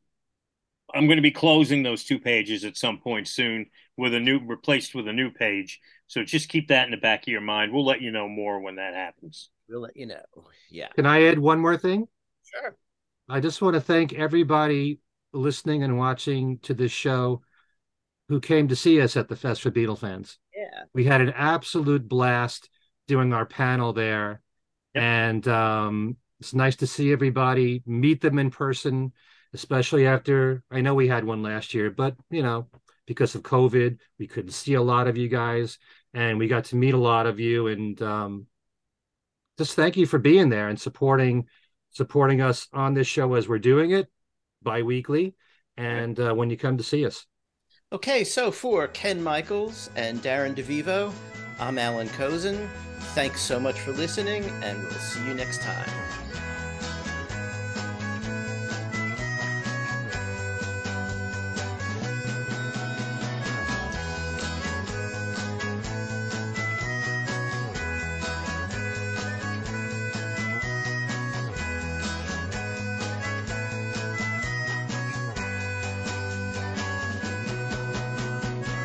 I'm going to be closing those two pages at some point soon with a new replaced with a new page. So just keep that in the back of your mind. We'll let you know more when that happens. We'll let you know. Yeah. Can I add one more thing? Sure. I just want to thank everybody listening and watching to this show who came to see us at the Fest for Beatle fans. Yeah. We had an absolute blast. Doing our panel there. Yep. And um, it's nice to see everybody, meet them in person, especially after I know we had one last year, but you know, because of COVID, we couldn't see a lot of you guys, and we got to meet a lot of you. And um, just thank you for being there and supporting supporting us on this show as we're doing it bi-weekly and uh, when you come to see us okay so for ken michaels and darren devivo i'm Allan Kozinn thanks so much for listening and we'll see you next time